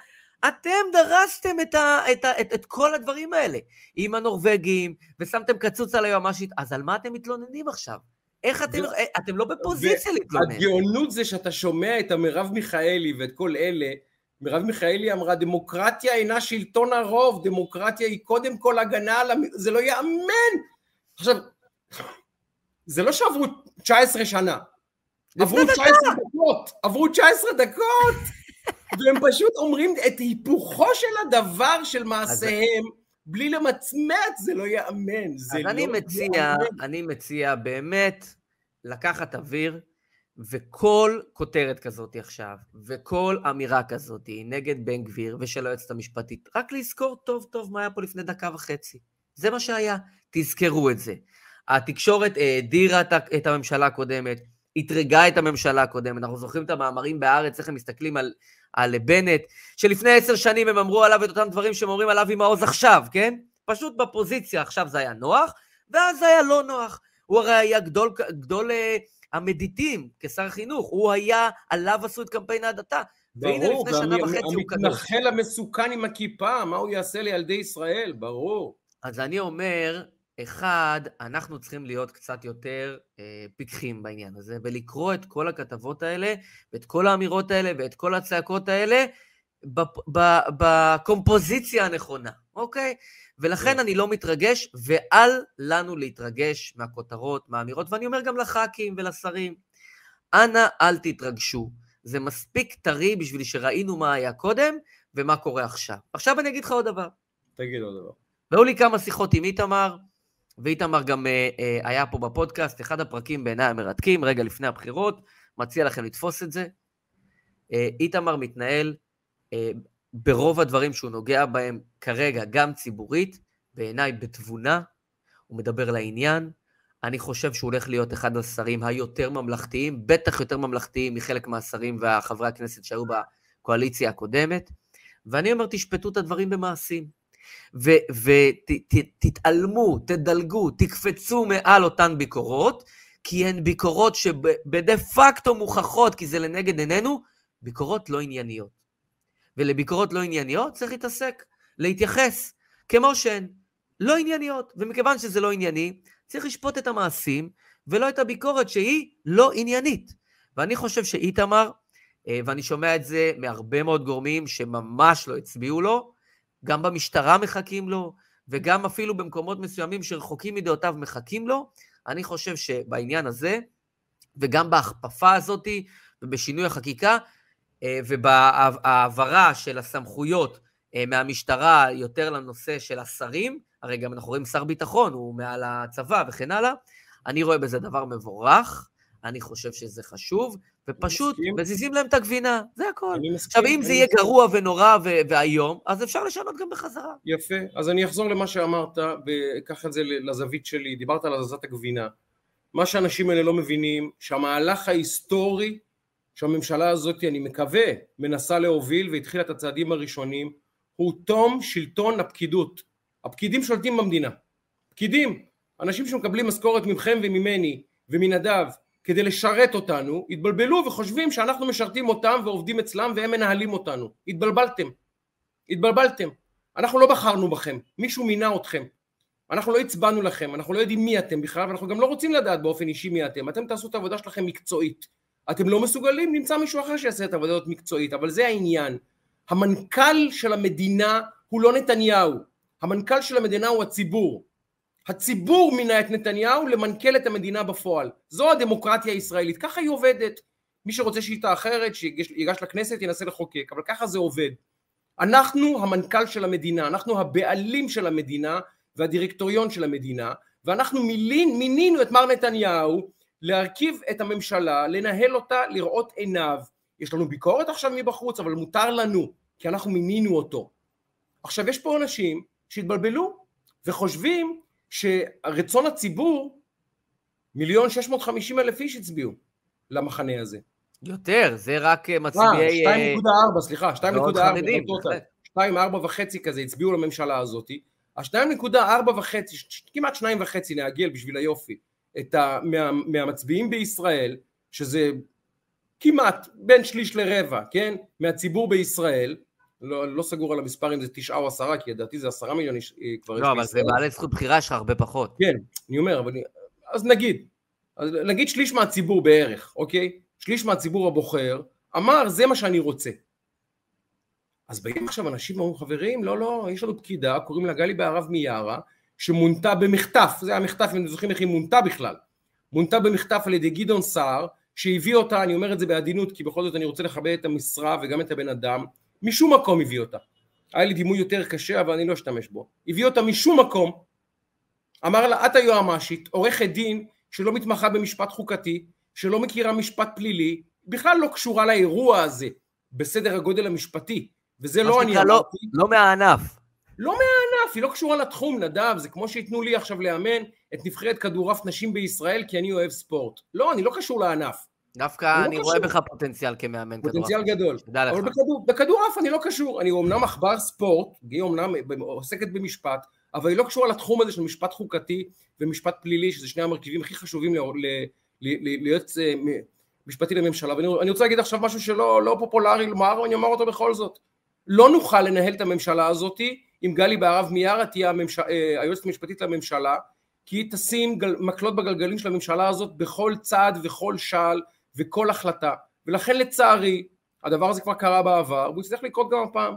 אתם דרסתם את, ה, את, ה, את, את כל הדברים האלה עם הנורבגים, ושמתם קצוץ על היועמ"שית, אז על מה אתם מתלוננים עכשיו? איך אתם, ו... אתם לא בפוזיציה להתלונן. הגאונות זה שאתה שומע את המרב מיכאלי ואת כל אלה, מרב מיכאלי אמרה, דמוקרטיה אינה שלטון הרוב, דמוקרטיה היא קודם כל הגנה על המ... זה לא ייאמן! עכשיו, זה לא שעברו 19 שנה, עברו 19 דקות, עברו 19 דקות, והם פשוט אומרים את היפוכו של הדבר של מעשיהם, בלי למצמץ, זה לא ייאמן, זה לא אני מציע, ייאמן. אני מציע באמת לקחת אוויר, וכל כותרת כזאת עכשיו, וכל אמירה כזאת נגד בן גביר ושל היועצת המשפטית, רק לזכור טוב טוב מה היה פה לפני דקה וחצי. זה מה שהיה, תזכרו את זה. התקשורת האדירה את הממשלה הקודמת, אתרגה את הממשלה הקודמת. אנחנו זוכרים את המאמרים בהארץ, איך הם מסתכלים על, על בנט, שלפני עשר שנים הם אמרו עליו את אותם דברים שהם אומרים עליו עם העוז עכשיו, כן? פשוט בפוזיציה עכשיו זה היה נוח, ואז זה היה לא נוח. הוא הרי היה גדול, גדול uh, המדיטים כשר חינוך, הוא היה, עליו עשו את קמפיין ההדתה. ברור, והמתנחל המסוכן עם הכיפה, מה הוא יעשה לילדי ישראל? ברור. אז אני אומר, אחד, אנחנו צריכים להיות קצת יותר אה, פיקחים בעניין הזה, ולקרוא את כל הכתבות האלה, ואת כל האמירות האלה, ואת כל הצעקות האלה, בקומפוזיציה הנכונה, אוקיי? ולכן כן. אני לא מתרגש, ואל לנו להתרגש מהכותרות, מהאמירות, ואני אומר גם לח"כים ולשרים, אנא אל תתרגשו. זה מספיק טרי בשביל שראינו מה היה קודם ומה קורה עכשיו. עכשיו אני אגיד לך עוד דבר. תגיד עוד דבר. והיו לי כמה שיחות עם איתמר, ואיתמר גם אה, אה, היה פה בפודקאסט, אחד הפרקים בעיניי המרתקים, רגע לפני הבחירות, מציע לכם לתפוס את זה. אה, איתמר מתנהל אה, ברוב הדברים שהוא נוגע בהם כרגע, גם ציבורית, בעיניי בתבונה, הוא מדבר לעניין. אני חושב שהוא הולך להיות אחד השרים היותר ממלכתיים, בטח יותר ממלכתיים מחלק מהשרים והחברי הכנסת שהיו בקואליציה הקודמת. ואני אומר, תשפטו את הדברים במעשים. ותתעלמו, תדלגו, תקפצו מעל אותן ביקורות, כי הן ביקורות שבדה פקטו מוכחות, כי זה לנגד עינינו, ביקורות לא ענייניות. ולביקורות לא ענייניות צריך להתעסק, להתייחס, כמו שהן לא ענייניות. ומכיוון שזה לא ענייני, צריך לשפוט את המעשים, ולא את הביקורת שהיא לא עניינית. ואני חושב שאיתמר, אה, ואני שומע את זה מהרבה מאוד גורמים שממש לא הצביעו לו, גם במשטרה מחכים לו, וגם אפילו במקומות מסוימים שרחוקים מדעותיו מחכים לו. אני חושב שבעניין הזה, וגם בהכפפה הזאת, ובשינוי החקיקה, אה, ובהעברה של הסמכויות אה, מהמשטרה יותר לנושא של השרים, הרי גם אנחנו רואים שר ביטחון, הוא מעל הצבא וכן הלאה, אני רואה בזה דבר מבורך. אני חושב שזה חשוב, ופשוט מזיזים להם את הגבינה, זה הכל. עכשיו, אם זה יהיה. גרוע ונורא ואיום, אז אפשר לשנות גם בחזרה. יפה, אז אני אחזור למה שאמרת ואקח את זה לזווית שלי, דיברת על הזזת הגבינה. מה שהאנשים האלה לא מבינים, שהמהלך ההיסטורי שהממשלה הזאת, אני מקווה, מנסה להוביל והתחילה את הצעדים הראשונים, הוא תום שלטון הפקידות. הפקידים שולטים במדינה. פקידים, אנשים שמקבלים משכורת מכם וממני ומנדב כדי לשרת אותנו, התבלבלו וחושבים שאנחנו משרתים אותם ועובדים אצלם והם מנהלים אותנו. התבלבלתם. התבלבלתם. אנחנו לא בחרנו בכם, מישהו מינה אתכם. אנחנו לא הצבענו לכם, אנחנו לא יודעים מי אתם בכלל, ואנחנו גם לא רוצים לדעת באופן אישי מי אתם. אתם תעשו את העבודה שלכם מקצועית. אתם לא מסוגלים, נמצא מישהו אחר שיעשה את העבודה הזאת מקצועית, אבל זה העניין. המנכ"ל של המדינה הוא לא נתניהו, המנכ"ל של המדינה הוא הציבור. הציבור מינה את נתניהו למנכ"ל את המדינה בפועל. זו הדמוקרטיה הישראלית, ככה היא עובדת. מי שרוצה שיטה אחרת, שיגש לכנסת, ינסה לחוקק, אבל ככה זה עובד. אנחנו המנכ"ל של המדינה, אנחנו הבעלים של המדינה והדירקטוריון של המדינה, ואנחנו מילין, מינינו את מר נתניהו להרכיב את הממשלה, לנהל אותה, לראות עיניו. יש לנו ביקורת עכשיו מבחוץ, אבל מותר לנו, כי אנחנו מינינו אותו. עכשיו יש פה אנשים שהתבלבלו וחושבים שרצון הציבור, מיליון שש מאות חמישים אלף איש הצביעו למחנה הזה. יותר, זה רק אה, אה, מצביעי... אה, 2.4, סליחה, 2.4, מאוד חרדים, בטוטל. בהחלט. 2, 4 וחצי כזה הצביעו לממשלה הזאת. ה-2.4 וחצי, כמעט 2 וחצי נעגל בשביל היופי, את ה, מה, מהמצביעים בישראל, שזה כמעט בין שליש לרבע, כן? מהציבור בישראל, לא, לא סגור על המספר אם זה תשעה או עשרה, כי לדעתי זה עשרה מיליון איש אה, כבר לא, אבל זה. בעלי זכות בחירה, יש לך הרבה פחות. כן, אני אומר, אבל... אז נגיד, אז נגיד שליש מהציבור בערך, אוקיי? שליש מהציבור הבוחר אמר, זה מה שאני רוצה. אז באים עכשיו אנשים ואומרים, חברים, לא, לא, יש לנו פקידה, קוראים לה גלי בהרב מיארה, שמונתה במחטף, זה היה מחטף, אם אתם זוכרים איך היא מונתה בכלל. מונתה במחטף על ידי גדעון סער, שהביא אותה, אני אומר את זה בעדינות, כי בכל זאת אני רוצה לכבד את המשרה וגם את הבן אדם, משום מקום הביא אותה. היה לי דימוי יותר קשה, אבל אני לא אשתמש בו. הביא אותה משום מקום, אמר לה, את היועמ"שית, עורכת דין שלא מתמחה במשפט חוקתי, שלא מכירה משפט פלילי, בכלל לא קשורה לאירוע הזה, בסדר הגודל המשפטי, וזה לא אני לא- לא מהענף. לא מהענף, היא לא קשורה לתחום, נדב, זה כמו שייתנו לי עכשיו לאמן את נבחרת כדורעף נשים בישראל כי אני אוהב ספורט. לא, אני לא קשור לענף, דווקא לא אני. רואה בך פוטנציאל כמאמן כדורעף. פוטנציאל גדול. תדע אבל לך. בכדור, בכדורעף אני לא קשור, אני אומנם עכבר ספורט, היא אומנם עוסקת במשפט, אבל היא לא קשורה לתחום הזה של משפט חוקתי ומשפט פלילי, שזה שני המרכיבים הכי חשובים להיות אה, משפטי לממשלה. ואני אני רוצה להגיד עכשיו משהו שלא לא פופולרי לומר, ואני אומר אותו בכל זאת. לא נוכל לנהל את הממשלה הזאת אם גלי בהרב מיארה תהיה הממש... אה, היועצת המשפטית לממשלה, כי היא תשים גל... מקלות בגלגלים של הממשלה הזאת בכל צעד וכל שעל וכל החלטה. ולכן לצערי, הדבר הזה כבר קרה בעבר, והוא יצטרך לקרות גם הפעם.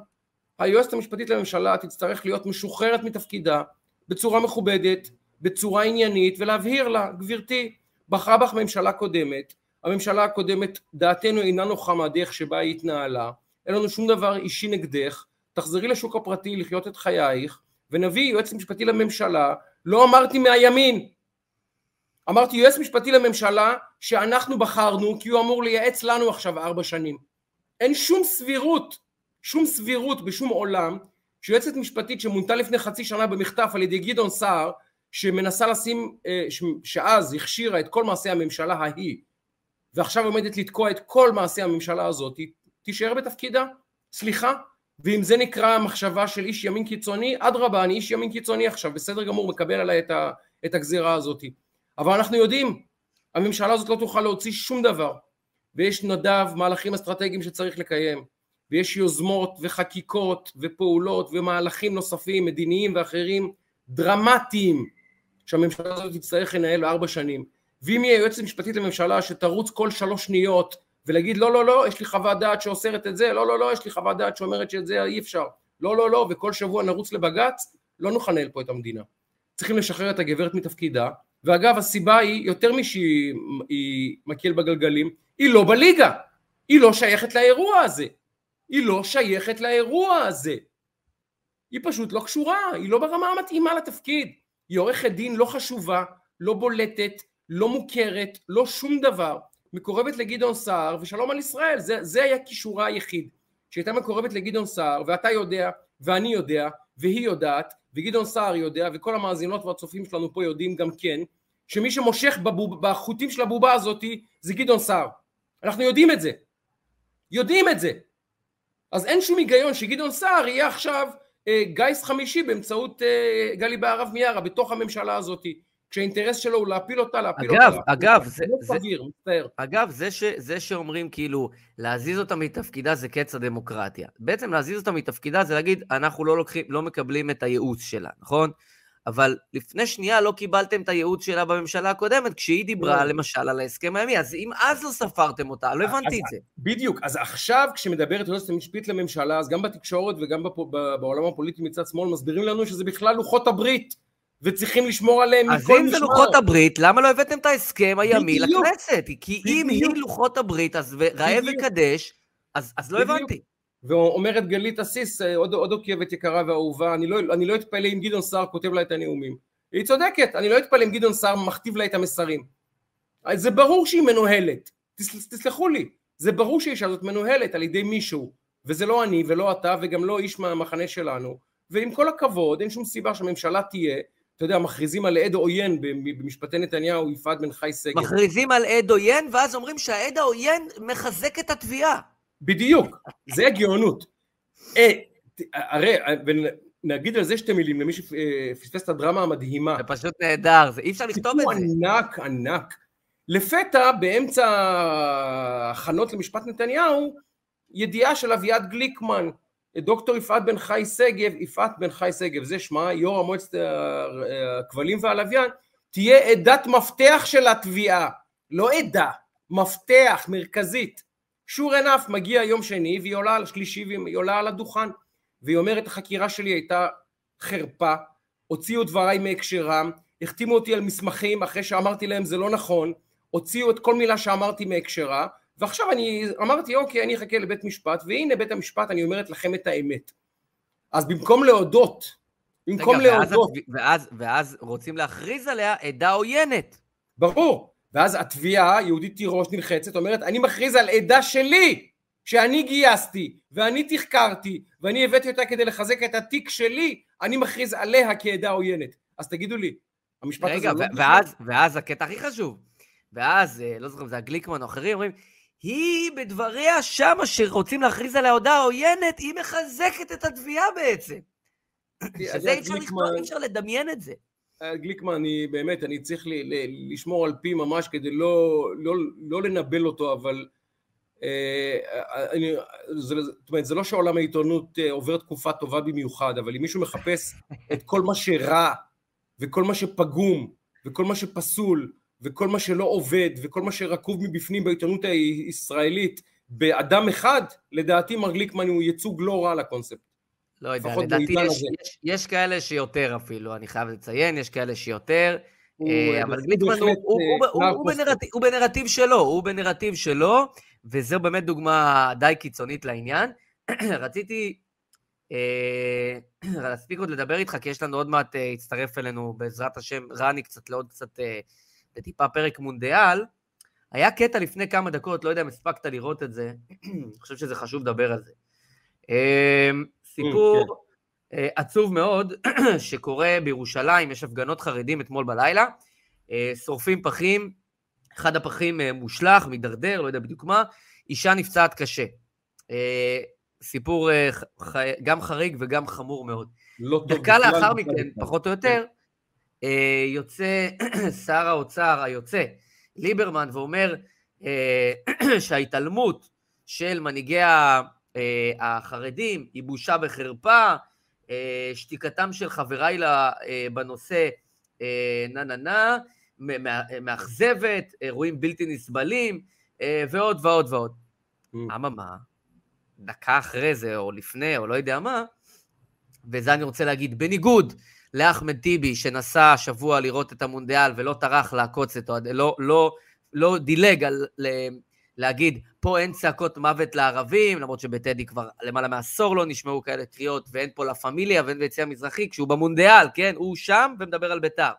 היועצת המשפטית לממשלה תצטרך להיות משוחררת מתפקידה בצורה מכובדת, בצורה עניינית, ולהבהיר לה, גברתי, בחרה בך ממשלה קודמת, הממשלה הקודמת, דעתנו אינה נוחה מהדרך שבה היא התנהלה, אין לנו שום דבר אישי נגדך, תחזרי לשוק הפרטי לחיות את חייך, ונביא יועץ משפטי לממשלה, לא אמרתי מהימין, אמרתי יועץ משפטי לממשלה שאנחנו בחרנו כי הוא אמור לייעץ לנו עכשיו ארבע שנים. אין שום סבירות, שום סבירות בשום עולם שיועצת משפטית שמונתה לפני חצי שנה במחטף על ידי גדעון סער שמנסה לשים, אה, שאז הכשירה את כל מעשי הממשלה ההיא ועכשיו עומדת לתקוע את כל מעשי הממשלה הזאת, תישאר בתפקידה? סליחה? ואם זה נקרא מחשבה של איש ימין קיצוני, אדרבה, אני איש ימין קיצוני עכשיו, בסדר גמור, מקבל עליי את, את הגזירה הזאת. אבל אנחנו יודעים, הממשלה הזאת לא תוכל להוציא שום דבר, ויש נדב מהלכים אסטרטגיים שצריך לקיים, ויש יוזמות וחקיקות ופעולות ומהלכים נוספים, מדיניים ואחרים, דרמטיים, שהממשלה הזאת תצטרך לנהל לארבע שנים. ואם יהיה יועצת משפטית לממשלה שתרוץ כל שלוש שניות ולהגיד לא לא לא יש לי חוות דעת שאוסרת את זה לא לא לא יש לי חוות דעת שאומרת שאת זה אי אפשר. לא לא לא וכל שבוע נרוץ לבג"ץ לא נוכל לנהל פה את המדינה. צריכים לשחרר את הגברת מתפקידה ואגב הסיבה היא יותר משהיא היא מקל בגלגלים היא לא בליגה. היא לא שייכת לאירוע הזה. היא לא שייכת לאירוע הזה. היא פשוט לא קשורה היא לא ברמה המתאימה לתפקיד. היא עורכת דין לא חשובה לא בולטת לא מוכרת, לא שום דבר, מקורבת לגדעון סער ושלום על ישראל, זה, זה היה כישורה היחיד, שהייתה מקורבת לגדעון סער ואתה יודע ואני יודע והיא יודעת וגדעון סער יודע וכל המאזינות והצופים שלנו פה יודעים גם כן שמי שמושך בבוב, בחוטים של הבובה הזאתי זה גדעון סער. אנחנו יודעים את זה. יודעים את זה. אז אין שום היגיון שגדעון סער יהיה עכשיו אה, גיס חמישי באמצעות אה, גלי בהרב מיארה בתוך הממשלה הזאתי כשהאינטרס שלו הוא להפיל אותה, להפיל אגב, אותה. אגב, זה, לא זה, סביר, מצטער. אגב, זה, ש, זה שאומרים כאילו להזיז אותה מתפקידה זה קץ הדמוקרטיה. בעצם להזיז אותה מתפקידה זה להגיד, אנחנו לא, לוקחים, לא מקבלים את הייעוץ שלה, נכון? אבל לפני שנייה לא קיבלתם את הייעוץ שלה בממשלה הקודמת, כשהיא דיברה לא. למשל על ההסכם הימי, אז אם אז לא ספרתם אותה, לא הבנתי את זה. בדיוק, אז עכשיו כשמדברת היועצת המשפטית לממשלה, אז גם בתקשורת וגם בעולם הפוליטי מצד שמאל מסבירים לנו שזה בכלל לוחות הברית, וצריכים לשמור עליהם אז מכל אם זה. לוחות הברית, למה לא הבאתם את ההסכם הימי בדיוק. לכנסת? כי אם היא. לוחות הברית, אז ראה. וקדש, אז, אז לא. הבנתי. ואומרת גלית אסיס, אה, עוד, עוד עוקבת יקרה ואהובה, אני לא, אני לא אתפלא אם גדעון סער כותב לה את הנאומים. היא צודקת, אני לא אתפלא אם גדעון סער מכתיב לה את המסרים. אז זה ברור שהיא מנוהלת, תס, תסלחו לי, זה ברור שהאישה הזאת מנוהלת על ידי מישהו, וזה לא אני ולא אתה וגם לא איש מהמחנה שלנו, ועם כל הכבוד אין שום סיבה שהממשלה תהיה, אתה יודע, מכריזים על עד עוין במשפטי נתניהו, יפעת בן חי שגב. מכריזים על עד עוין, ואז אומרים שהעד העוין מחזק את התביעה. בדיוק, זה הגאונות. אה, הרי, ונגיד על זה שתי מילים למי שפספס את הדרמה המדהימה. זה פשוט נהדר, זה- אי אפשר לכתוב את סיפור זה. ענק ענק. לפתע באמצע ההכנות למשפט נתניהו, ידיעה של אביעד גליקמן, דוקטור יפעת בן חי שגב, יפעת בן חי שגב, זה שמה, יו"ר המועצת הכבלים והלוויין, תהיה עדת מפתח של התביעה, לא עדה, מפתח, מרכזית. שור ענף מגיע יום שני והיא עולה על שלישי והיא עולה על הדוכן והיא אומרת החקירה שלי הייתה חרפה, הוציאו דבריי מהקשרם, החתימו אותי על מסמכים אחרי שאמרתי להם זה לא נכון, הוציאו את כל מילה שאמרתי מהקשרה ועכשיו אני אמרתי אוקיי אני אחכה לבית משפט והנה בית המשפט אני אומרת לכם את האמת. אז במקום להודות במקום רגע, ואז להודות התב- ואז- ואז רוצים להכריז עליה עדה עוינת. ברור. ואז התביעה יהודית תירוש נלחצת אומרת אני מכריז על עדה שלי שאני גייסתי ואני תחקרתי ואני הבאתי אותה כדי לחזק את התיק שלי אני מכריז עליה כעדה עוינת אז תגידו לי המשפט רגע, הזה ו- לא ואז, ואז הקטע הכי חשוב, ואז, אה, לא זוכר אם זה הגליקמן או אחרים, אומרים, היא בדבריה שמה שרוצים להכריז עליה הודעה עוינת, היא מחזקת את התביעה בעצם. שזה אי אפשר לכתוב, אי אפשר לדמיין את זה. אה, גליקמן, אני באמת, אני צריך ל, ל, לשמור על פי ממש כדי לא, לא, לא לנבל אותו, אבל אה, אני, זה, זאת אומרת, זה לא שעולם העיתונות אה, עובר תקופה טובה במיוחד, אבל אם מישהו מחפש את כל מה שרע, וכל מה שפגום, וכל מה שפסול, וכל מה שלא עובד, וכל מה שרקוב מבפנים בעיתונות הישראלית, באדם אחד, לדעתי מר גליקמן הוא ייצוג לא רע לקונספט. לא יודע, לדעתי יש. יש, יש כאלה שיותר אפילו, אני חייב לציין, יש כאלה שיותר. אה, אה, אבל גליקמן הוא, אה. בנרטיב, שלו, הוא בנרטיב שלו, וזו באמת דוגמה די קיצונית לעניין. רציתי אה, להספיק עוד לדבר איתך, כי יש לנו עוד מעט, אה, יצטרף אלינו בעזרת השם רני קצת לעוד קצת, לטיפה פרק מונדיאל. היה קטע לפני כמה דקות, לא יודע אם הספקת לראות את זה, אני חושב שזה חשוב לדבר על זה. אה, סיפור אה, עצוב מאוד, שקורה בירושלים, יש הפגנות חרדים אתמול בלילה, אה, שורפים פחים, אחד הפחים אה, מושלך, מידרדר, לא יודע בדיוק מה, אישה נפצעת קשה. סיפור גם חריג וגם חמור מאוד. לא טוב דקה לאחר מכן. פחות או יותר, אה, יוצא שר האוצר היוצא, ליברמן, ואומר אה, שההתעלמות של מנהיגי אה, החרדים היא בושה וחרפה, אה, שתיקתם של חבריי אה, בנושא אה, נה נה נה, מאכזבת, אירועים בלתי נסבלים, אה, ועוד ועוד ועוד. Mm. אממה, דקה אחרי זה, או לפני, או לא יודע מה, וזה אני רוצה להגיד, בניגוד לאחמד טיבי, שנסע השבוע לראות את המונדיאל ולא טרח לעקוץ את אוהד, לא, לא, לא דילג על ל, להגיד, פה אין צעקות מוות לערבים, למרות שבטדי כבר למעלה מעשור לא נשמעו כאלה קריאות, ואין פה לה פמיליה ואין ביציע המזרחי, כשהוא במונדיאל, כן? הוא שם ומדבר על ביתר.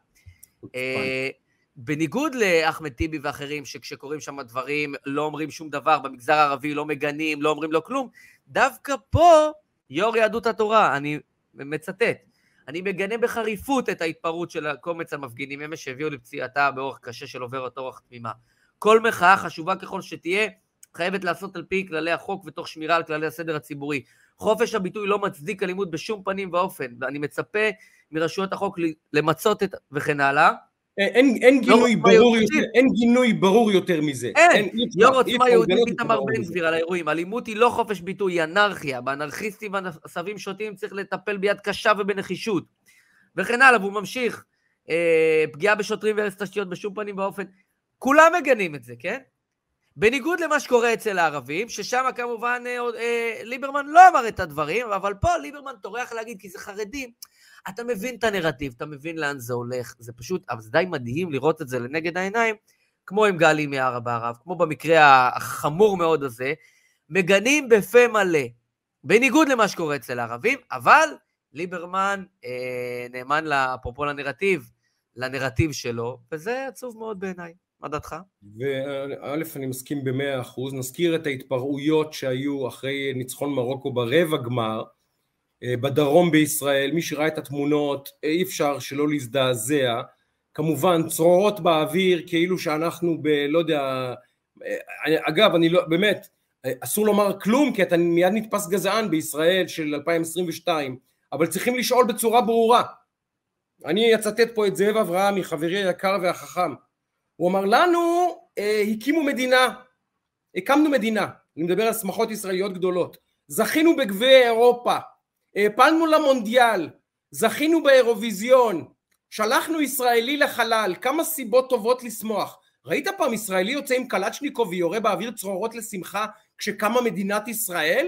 אה, בניגוד לאחמד טיבי ואחרים, שכשקורים שם דברים לא אומרים שום דבר, במגזר הערבי לא מגנים, לא אומרים לו כלום, דווקא פה, יו"ר יהדות התורה, אני מצטט, אני מגנה בחריפות את ההתפרעות של קומץ המפגינים אמש שהביאו לפציעתה באורח קשה של עוברת אורח תמימה. כל מחאה, חשובה ככל שתהיה, חייבת לעשות על פי כללי החוק ותוך שמירה על כללי הסדר הציבורי. חופש הביטוי לא מצדיק אלימות בשום פנים ואופן, ואני מצפה מרשויות החוק למצות את... וכן הלאה. אין, אין, לא גינוי ברור יותר, אין גינוי ברור יותר מזה. אין, אין יו"ר עוצמה יהודית איתמר בן גביר על האירועים. אלימות היא לא חופש ביטוי, היא אנרכיה. באנרכיסטים ועשבים שוטים צריך לטפל ביד קשה ובנחישות. וכן הלאה, והוא ממשיך. אה, פגיעה בשוטרים והרס תשתיות בשום פנים ואופן. כולם מגנים את זה, כן? בניגוד למה שקורה אצל הערבים, ששם כמובן אה, אה, ליברמן לא אמר את הדברים, אבל פה ליברמן טורח להגיד, כי זה חרדים. אתה מבין את הנרטיב, אתה מבין לאן זה הולך, זה פשוט, אבל זה די מדהים לראות את זה לנגד העיניים, כמו עם גלי מיארה בערב, כמו במקרה החמור מאוד הזה, מגנים בפה מלא, בניגוד למה שקורה אצל הערבים, אבל ליברמן אה, נאמן, אפרופו לנרטיב, לנרטיב שלו, וזה עצוב מאוד בעיניי. מה דעתך? וא', אני מסכים במאה אחוז. נזכיר את ההתפרעויות שהיו אחרי ניצחון מרוקו ברבע גמר, בדרום בישראל, מי שראה את התמונות, אה, אי אפשר שלא להזדעזע. כמובן, צרורות באוויר, כאילו שאנחנו ב... לא יודע... אה, אגב, אני לא... באמת, אסור לומר כלום, כי אתה מיד נתפס גזען בישראל של 2022, אבל צריכים לשאול בצורה ברורה. אני אצטט פה את זאב אברהמי, חברי היקר והחכם. הוא אמר לנו, אה, הקימו מדינה, הקמנו מדינה, אני מדבר על שמחות ישראליות גדולות, זכינו בגביע אירופה, העפלנו למונדיאל, זכינו באירוויזיון, שלחנו ישראלי לחלל, כמה סיבות טובות לשמוח. ראית פעם ישראלי יוצא עם קלצ'ניקוב ויורה באוויר צרורות לשמחה כשקמה מדינת ישראל?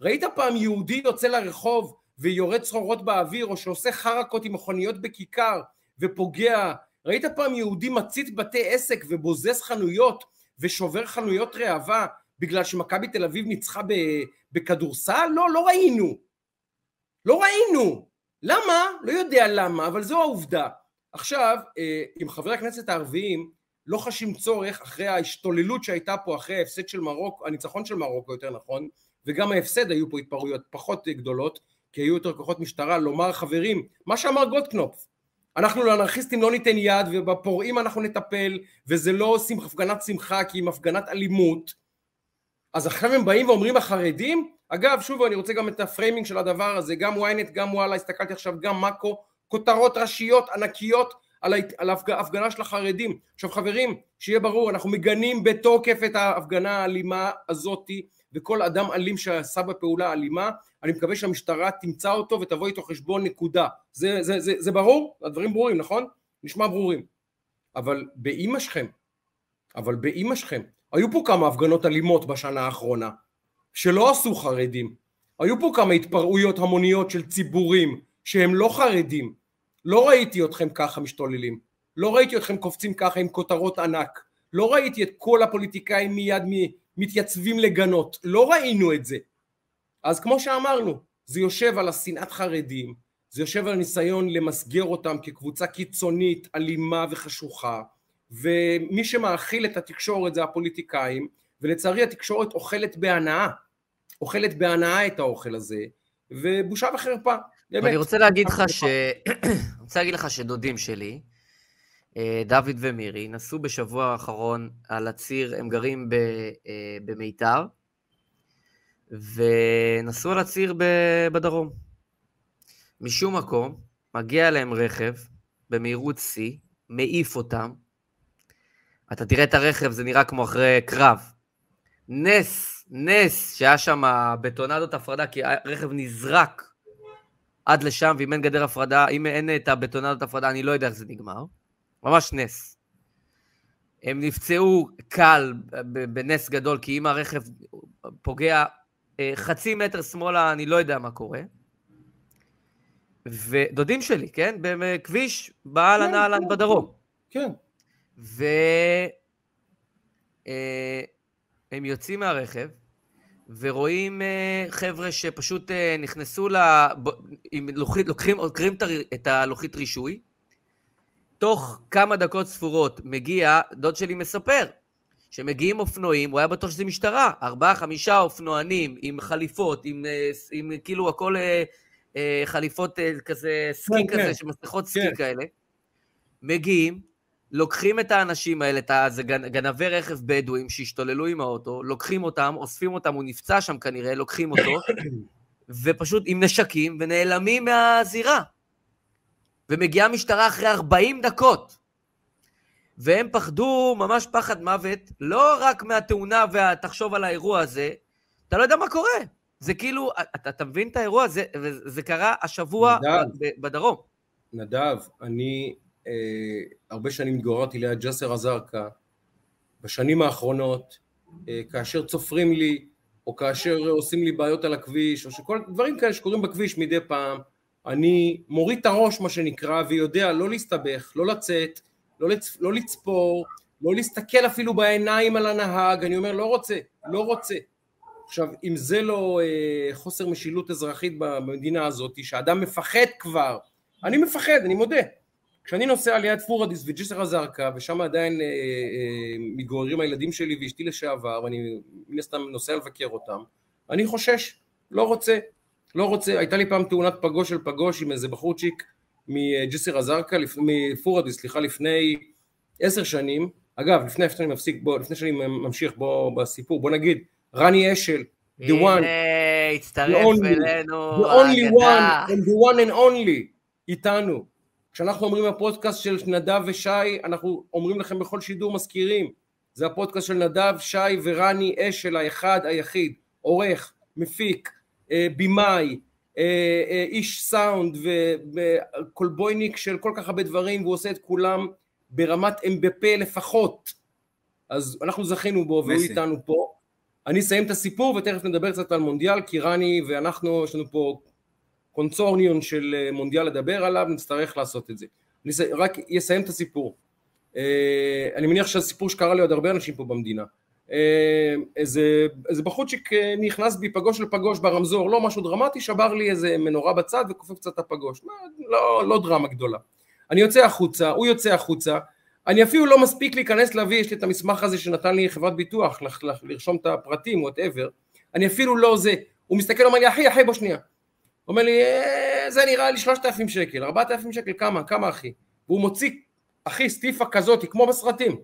ראית פעם יהודי יוצא לרחוב ויורה צרורות באוויר או שעושה חרקות עם מכוניות בכיכר ופוגע? ראית פעם יהודי מצית בתי עסק ובוזז חנויות ושובר חנויות ראווה בגלל שמכבי תל אביב ניצחה בכדורסל? לא, לא ראינו. לא ראינו. למה? לא יודע למה, אבל זו העובדה. עכשיו, אה, עם חברי הכנסת הערביים לא חשים צורך אחרי ההשתוללות שהייתה פה אחרי ההפסד של מרוקו, הניצחון של מרוקו יותר נכון, וגם ההפסד היו פה התפרעויות פחות גדולות, כי היו יותר כוחות משטרה, לומר חברים, מה שאמר גולדקנופ, אנחנו לאנרכיסטים לא ניתן יד ובפורעים אנחנו נטפל וזה לא הפגנת שמחה כי אם הפגנת אלימות אז עכשיו הם באים ואומרים החרדים אגב, שוב אני רוצה גם את ה framing של הדבר הזה, גם ynet, גם וואלה, הסתכלתי עכשיו, גם מאקו, כותרות ראשיות ענקיות על, ההפגנה של החרדים. עכשיו חברים, שיהיה ברור, אנחנו מגנים בתוקף את ההפגנה האלימה הזאתי, וכל אדם אלים שעשה בפעולה אלימה, אני מקווה שהמשטרה תמצא אותו ותבוא איתו חשבון נקודה. זה, זה, זה, זה ברור? הדברים ברורים, נכון? נשמע ברורים. אבל באימא שלכם, אבל באימא שלכם, היו פה כמה הפגנות אלימות בשנה האחרונה. שלא עשו חרדים. היו פה כמה התפרעויות המוניות של ציבורים שהם לא חרדים. לא ראיתי אתכם ככה משתוללים. לא ראיתי אתכם קופצים ככה עם כותרות ענק. לא ראיתי את כל הפוליטיקאים מיד מתייצבים לגנות. לא ראינו את זה. אז כמו שאמרנו, זה יושב על השנאת חרדים, זה יושב על הניסיון למסגר אותם כקבוצה קיצונית, אלימה וחשוכה, ומי שמאכיל את התקשורת זה הפוליטיקאים, ולצערי התקשורת אוכלת בהנאה. אוכלת בהנאה את האוכל הזה, ובושה וחרפה. באמת. אני רוצה להגיד לך ש... אני רוצה להגיד לך שדודים שלי, אה, דוד ומירי, נסעו בשבוע האחרון על הציר, הם גרים ב, אה, במיתר, ונסעו על הציר בדרום. משום מקום, מגיע להם רכב במהירות שיא, מעיף אותם. אתה תראה את הרכב, זה נראה כמו אחרי קרב. נס נס שהיה שם בטונדות הפרדה, כי הרכב נזרק עד לשם, ואם אין גדר הפרדה, אם אין את הבטונדות הפרדה, אני לא יודע איך זה נגמר. ממש נס. הם נפצעו קל בנס גדול, כי אם הרכב פוגע אה, חצי מטר שמאלה, אני לא יודע מה קורה. ודודים שלי, כן? בכביש באהלן כן, אהלן כן, בדרום. כן. ו... אה, הם יוצאים מהרכב, ורואים uh, חבר'ה שפשוט uh, נכנסו ל... עם לוחית, לוקחים, לוקחים את הלוחית רישוי, תוך כמה דקות ספורות מגיע, דוד שלי מספר, שמגיעים אופנועים, הוא היה בטוח שזה משטרה, ארבעה, חמישה אופנוענים עם חליפות, עם, אה, עם כאילו הכל אה, חליפות כזה, סקי כן, כזה, כן. שמסכות סקי כן. כאלה, מגיעים, לוקחים את האנשים האלה, זה גנבי רכב בדואים שהשתוללו עם האוטו, לוקחים אותם, אוספים אותם, הוא נפצע שם כנראה, לוקחים אותו, ופשוט עם נשקים, ונעלמים מהזירה. ומגיעה משטרה אחרי 40 דקות. והם פחדו ממש פחד מוות, לא רק מהתאונה והתחשוב על האירוע הזה, אתה לא יודע מה קורה. זה כאילו, אתה, אתה מבין את האירוע? הזה? זה קרה השבוע נדב, בדרום. נדב, אני הרבה שנים התגוררתי ליד ג'סר א-זרקא, בשנים האחרונות, אה, כאשר צופרים לי, או כאשר עושים לי בעיות על הכביש, או שכל דברים כאלה שקורים בכביש מדי פעם, אני מוריד את הראש מה שנקרא, ויודע לא להסתבך, לא לצאת, לא, לצ... לא לצפור, לא להסתכל אפילו בעיניים על הנהג, אני אומר לא רוצה, לא רוצה. עכשיו, אם זה לא אה, חוסר משילות אזרחית במדינה הזאת, שאדם מפחד כבר, אני מפחד, אני מודה, כשאני נוסע ליד פורדיס וג'סר א-זרקא, ושם עדיין אה, אה, מתגוררים הילדים שלי ואשתי לשעבר, ואני מן הסתם נוסע לבקר אותם, אני חושש, לא רוצה, לא רוצה, הייתה לי פעם תאונת פגוש של פגוש עם איזה בחורצ'יק מג'סר א-זרקא, מפורדיס, סליחה, לפני עשר שנים, אגב, לפני שאני מפסיק, בוא, לפני שאני ממשיך בוא, בסיפור, בוא נגיד, רני אשל, the one, הנה, הצטרף אלינו, the only one, and the one and only, איתנו. כשאנחנו אומרים הפודקאסט של נדב ושי, אנחנו אומרים לכם בכל שידור מזכירים, זה הפודקאסט של נדב, שי ורני אשל האחד היחיד, עורך, מפיק, אה, במאי, אה, אה, איש סאונד וקולבויניק של כל כך הרבה דברים והוא עושה את כולם ברמת אמבפה לפחות. אז אנחנו זכינו בו והוא איתנו פה. אני אסיים את הסיפור ותכף נדבר קצת על מונדיאל כי רני ואנחנו יש לנו פה קונצורניון של אה, מונדיאל לדבר עליו, נצטרך לעשות את זה. אני רק אסיים את הסיפור. אה, אני מניח שהסיפור שקרה לעוד הרבה אנשים פה במדינה. אה, איזה, איזה בחורצ'יק נכנס בי פגוש לפגוש ברמזור, לא משהו דרמטי, שבר לי איזה מנורה בצד וכופף קצת את הפגוש. לא, לא דרמה גדולה. אני יוצא החוצה, הוא יוצא החוצה, אני אפילו לא מספיק להיכנס להביא, יש לי את המסמך הזה שנתן לי חברת ביטוח, לרשום את הפרטים, וואטאבר, אני אפילו לא זה, הוא מסתכל, אומר לי, אחי, אחי, בוא שנייה. אומר לי, אה, זה נראה לי שלושת אלפים שקל, ארבעת אלפים שקל, כמה, כמה אחי? והוא מוציא, אחי, סטיפה כזאת, כמו בסרטים,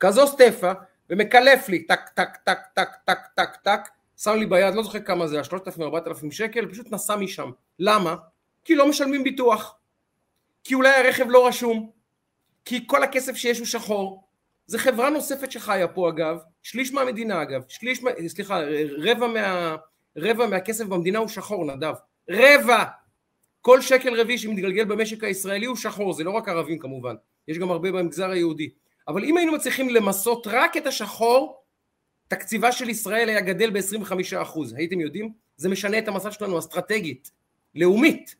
כזו סטפה, ומקלף לי, טק, טק, טק, טק, טק, טק, טק, שם לי ביד, לא זוכר כמה זה, השלושת אלפים, ארבעת אלפים שקל, פשוט נסע משם. למה? כי לא משלמים ביטוח. כי אולי הרכב לא רשום. כי כל הכסף שיש הוא שחור. זה חברה נוספת שחיה פה אגב, שליש מהמדינה אגב, שליש, סליחה, רבע מה... רבע מהכסף במדינה הוא שחור, נדב. רבע! כל שקל רביעי שמתגלגל במשק הישראלי הוא שחור, זה לא רק ערבים כמובן, יש גם הרבה במגזר היהודי. אבל אם היינו מצליחים למסות רק את השחור, תקציבה של ישראל היה גדל ב-25%. הייתם יודעים? זה משנה את המצב שלנו אסטרטגית, לאומית.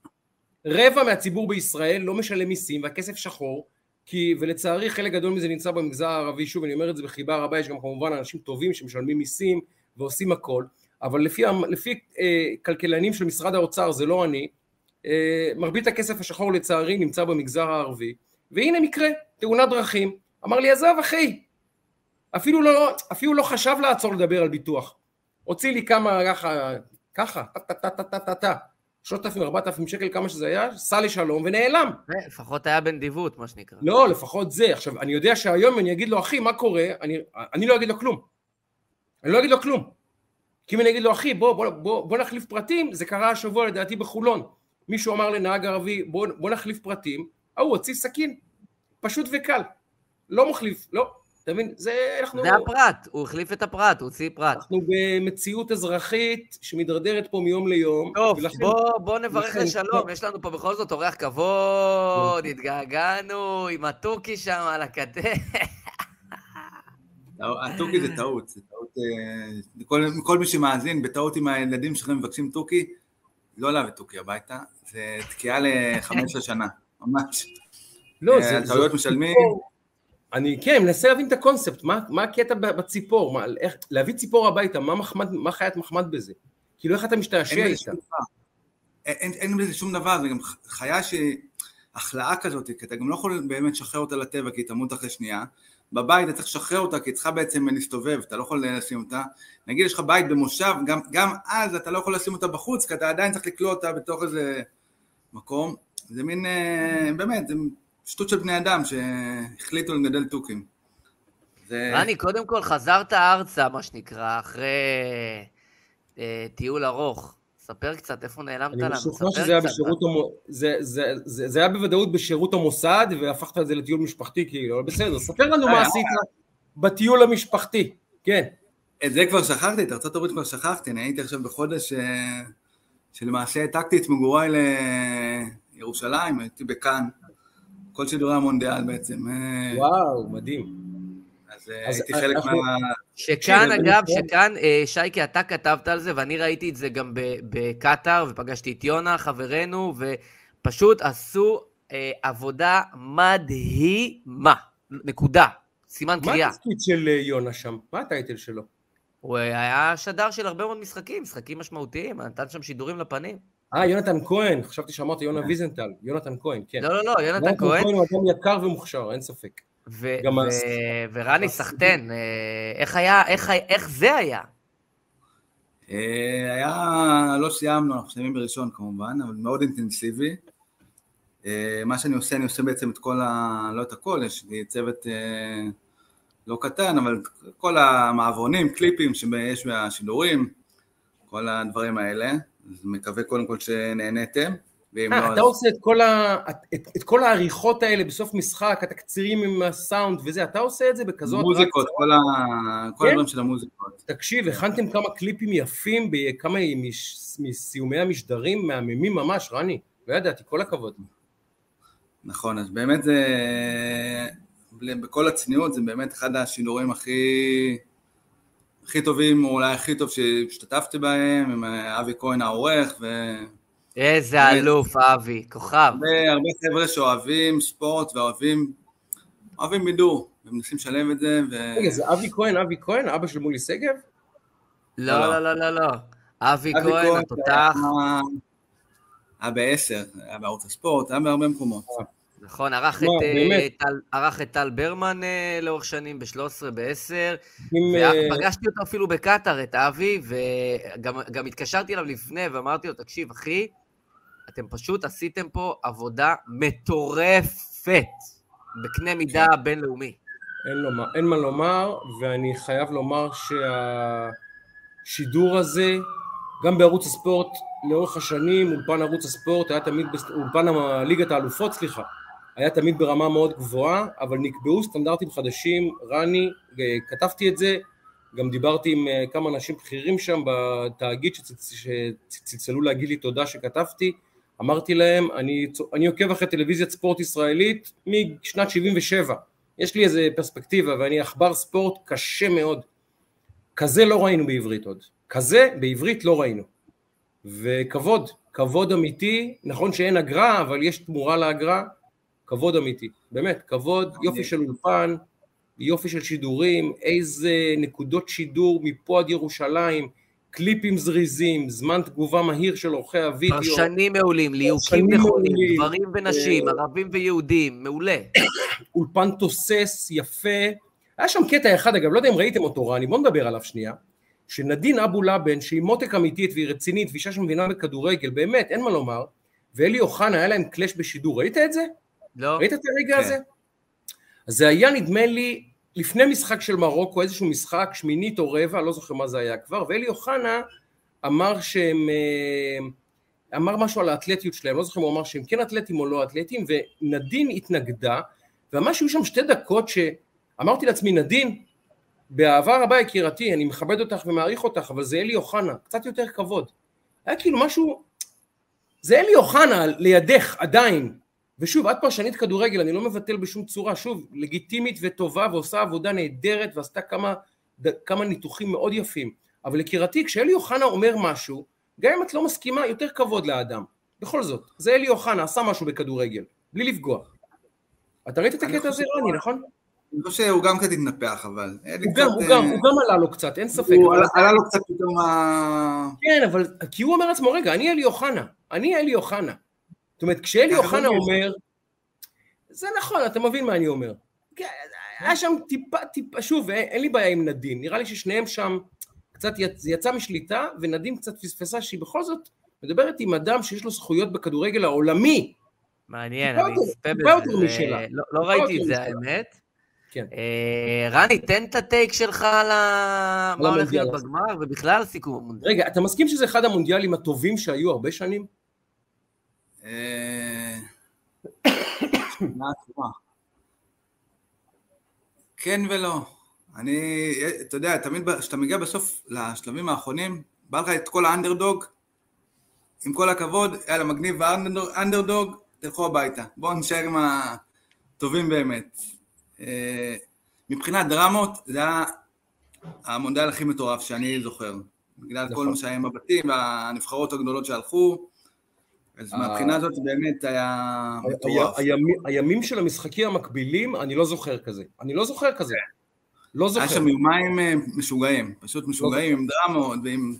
רבע מהציבור בישראל לא משלם מיסים והכסף שחור, כי, ולצערי חלק גדול מזה נמצא במגזר הערבי, שוב אני אומר את זה בחיבה רבה, יש גם כמובן אנשים טובים שמשלמים מיסים ועושים הכל, אבל לפי, לפי אה, כלכלנים של משרד האוצר, זה לא אני, אה, מרבית הכסף השחור לצערי נמצא במגזר הערבי, והנה מקרה, תאונת דרכים, אמר לי עזוב אחי, אפילו לא, אפילו לא חשב לעצור לדבר על ביטוח, הוציא לי כמה ככה, ככה, טה טה טה טה טה טה, שלושת אלפים, ארבעת אלפים שקל, כמה שזה היה, סע לשלום ונעלם. אה, לפחות היה בנדיבות, מה שנקרא. לא, לפחות זה. עכשיו, אני יודע שהיום אני אגיד לו, אחי, מה קורה? אני, אני לא אגיד לו כלום. אני לא אגיד לו כלום. כי אם אני אגיד לו אחי בוא, בוא, בוא, בוא נחליף פרטים זה קרה השבוע לדעתי בחולון. מישהו אמר לנהג ערבי בוא, בוא נחליף פרטים ההוא הוציא סכין פשוט וקל. לא מחליף לא אתה מבין? זה אנחנו זה הפרט הוא החליף את הפרט הוא הוציא פרט. אנחנו במציאות אזרחית שמתדרדרת פה מיום ליום טוב ולכן, בוא, בוא נברך לשלום. יש לנו פה בכל זאת אורח כבוד התגעגענו עם התוכי שם על הכתף. התוכי זה טעות, זה טעות, כל, כל מי שמאזין, בטעות אם הילדים שלכם מבקשים תוכי, לא להביא תוכי הביתה, זה תקיעה ל-15 שנה, ממש. לא, זה... אה, טעויות משלמים. אני, כן, מנסה להבין את הקונספט, מה, מה הקטע בציפור, מה, איך, להביא ציפור הביתה, מה, מחמד, מה חיית מחמד בזה? כאילו איך אתה משתעשע איתה? אין, אין, בזה שום דבר, זה גם חיה ש... החלאה כזאת, כי אתה גם לא יכול באמת לשחרר אותה לטבע כי היא תמות אחרי שנייה. בבית אתה צריך לשחרר אותה כי היא צריכה בעצם להסתובב, אתה לא יכול לשים אותה. נגיד יש לך בית במושב, גם, גם אז אתה לא יכול לשים אותה בחוץ, כי אתה עדיין צריך לקלוא אותה בתוך איזה מקום. זה מין, אה, באמת, זה שטות של בני אדם שהחליטו לגדל תוכים. זה... רני, קודם כל חזרת ארצה, מה שנקרא, אחרי אה, טיול ארוך. ספר קצת, איפה נעלמת לנו? אני משוכנע שזה היה בשירות, המו... זה, זה, זה, זה היה בוודאות בשירות המוסד, והפכת את זה לטיול משפחתי, כאילו, בסדר, ספר לנו מה עשית בטיול המשפחתי, כן. את זה כבר שכחתי, את ארצות הברית כבר שכחתי, אני הייתי עכשיו בחודש אה, שלמעשה העתקתי את מגוריי לירושלים, הייתי בכאן, כל שידורי המונדיאל בעצם. אה. וואו, מדהים. אז, אה, אז הייתי חלק מה... שכאן, אגב, שכאן, אה, שייקי, אתה כתבת על זה, ואני ראיתי את זה גם בקטאר, ופגשתי את יונה, חברנו, ופשוט עשו אה, עבודה מדהימה. נקודה. סימן קריאה. מה התפקיד של יונה שם? מה הטייטל שלו? הוא היה שדר של הרבה מאוד משחקים, משחקים משמעותיים, נתן שם שידורים לפנים. אה, יונתן כהן, חשבתי שאמרת יונה ויזנטל, יונתן כהן, כן. לא, לא, לא, יונתן כהן. יונתן כהן הוא אדם יקר ומוכשר, אין ספק. ו- ו- ורני סחטן, אה, איך היה, איך, איך זה היה? אה, היה, לא סיימנו, אנחנו סיימים בראשון כמובן, אבל מאוד אינטנסיבי. אה, מה שאני עושה, אני עושה בעצם את כל ה... לא את הכל, יש לי צוות לא קטן, אבל כל המעברונים, קליפים שיש בשידורים, כל הדברים האלה. אז מקווה קודם כל שנהניתם. 아, לא אתה עושה את כל, ה... את, את כל העריכות האלה בסוף משחק, התקצירים עם הסאונד וזה, אתה עושה את זה בכזאת... מוזיקות, כל, ה... כל כן? הדברים של המוזיקות. תקשיב, הכנתם כמה קליפים יפים בכמה מש... מסיומי המשדרים, מהממים ממש, רני, לא ידעתי, כל הכבוד. נכון, אז באמת זה, בכל הצניעות, זה באמת אחד השידורים הכי... הכי טובים, או אולי הכי טוב שהשתתפתי בהם, עם אבי כהן העורך, ו... איזה אלוף, אבי, כוכב. הרבה חבר'ה שאוהבים ספורט ואוהבים אוהבים בידור, ומנסים לשלם את זה. רגע, זה אבי כהן, אבי כהן, אבא של מולי שגב? לא, לא, לא, לא, לא. אבי כהן, התותח. היה בעשר, היה בערוץ הספורט, היה בהרבה מקומות. אה. נכון, ערך את טל ברמן אה, לאורך שנים ב-13, ב-10, ופגשתי אותו אפילו בקטאר, את אבי, וגם התקשרתי אליו לפני ואמרתי לו, תקשיב, אחי, אתם פשוט עשיתם פה עבודה מטורפת בקנה מידה כן. בינלאומי. אין, לומר, אין מה לומר, ואני חייב לומר שהשידור הזה, גם בערוץ הספורט, לאורך השנים, אולפן ערוץ הספורט היה תמיד, אולפן ליגת האלופות, סליחה, היה תמיד ברמה מאוד גבוהה, אבל נקבעו סטנדרטים חדשים, רני, כתבתי את זה, גם דיברתי עם אה, כמה אנשים בכירים שם בתאגיד שצלצלו להגיד לי תודה שכתבתי, אמרתי להם, אני, אני עוקב אחרי טלוויזיית ספורט ישראלית משנת 77, יש לי איזה פרספקטיבה ואני עכבר ספורט קשה מאוד, כזה לא ראינו בעברית עוד, כזה בעברית לא ראינו, וכבוד, כבוד אמיתי, נכון שאין אגרה אבל יש תמורה לאגרה, כבוד אמיתי, באמת, כבוד, יופי של אולפן, יופי של שידורים, איזה נקודות שידור מפה עד ירושלים, קליפים זריזים, זמן תגובה מהיר של עורכי הוידאו. פרשנים מעולים, ליהוקים נכונים, גברים ונשים, ערבים ויהודים, מעולה. אולפן תוסס, יפה. היה שם קטע אחד, אגב, לא יודע אם ראיתם אותו, רני, בואו נדבר עליו שנייה. שנדין אבו לבן, שהיא מותק אמיתית והיא רצינית, ואישה שמבינה בכדורגל, באמת, אין מה לומר, ואלי אוחנה, היה להם קלאש בשידור, ראית את זה? לא. ראית את הרגע כן. הזה? אז זה היה נדמה לי לפני משחק של מרוקו, איזשהו משחק, שמינית או רבע, לא זוכר מה זה היה כבר, ואלי אוחנה אמר שהם, אה, אמר משהו על האתלטיות שלהם, לא זוכר אם הוא אמר שהם כן אתלטים או לא אתלטים, ונדין התנגדה, וממש היו שם שתי דקות שאמרתי לעצמי, נדין, באהבה רבה יקירתי, אני מכבד אותך ומעריך אותך, אבל זה אלי אוחנה, קצת יותר כבוד. היה כאילו משהו, זה אלי אוחנה לידך עדיין, ושוב, את פרשנית כדורגל, אני לא מבטל בשום צורה, שוב, לגיטימית וטובה ועושה עבודה נהדרת ועשתה כמה, כמה ניתוחים מאוד יפים, אבל יקירתי, כשאלי אוחנה אומר משהו, גם אם את לא מסכימה, יותר כבוד לאדם. בכל זאת, זה אלי אוחנה, עשה משהו בכדורגל, בלי לפגוע. אתה ראית את הקטע הזה, רני, נכון? אני חושב שהוא גם קצת התנפח, אבל... הוא גם, הוא גם, הוא גם עלה לו קצת, אין ספק. הוא עלה לו קצת פתאום ה... כן, אבל כי הוא אומר לעצמו, רגע, אני אלי אוחנה, אני אלי אוחנה. זאת אומרת, כשאלי אוחנה אומר, זה נכון, אתה מבין מה אני אומר. כן, היה שם טיפה, טיפה, שוב, אין לי בעיה עם נדין, נראה לי ששניהם שם קצת יצא משליטה, ונדין קצת פספסה שהיא בכל זאת מדברת עם אדם שיש לו זכויות בכדורגל העולמי. מעניין, אני אצפה בזה, לא, לא ראיתי את זה האמת. כן. אה, רני, תן את הטייק שלך על מה הולך להיות בגמר, ובכלל סיכום המונדיאל. רגע, אתה מסכים שזה אחד המונדיאלים הטובים שהיו הרבה שנים? אה, כן ולא. אני, אתה יודע, תמיד כשאתה מגיע בסוף לשלבים האחרונים, בא לך את כל האנדרדוג, עם כל הכבוד, יאללה, מגניב האנדרדוג, תלכו הביתה. בואו נשאר עם הטובים באמת. אה, מבחינת דרמות, זה היה המונדיאל הכי מטורף שאני זוכר. בגלל כל נכון. מה שהיה עם הבתים והנבחרות הגדולות שהלכו, אז אה, מהבחינה הזאת באמת היה מטורף. הימים של המשחקים המקבילים, אני לא זוכר כזה. אני לא זוכר כזה. לא זוכר. היה שם יומיים אה, משוגעים, פשוט משוגעים עם דרמות ועם,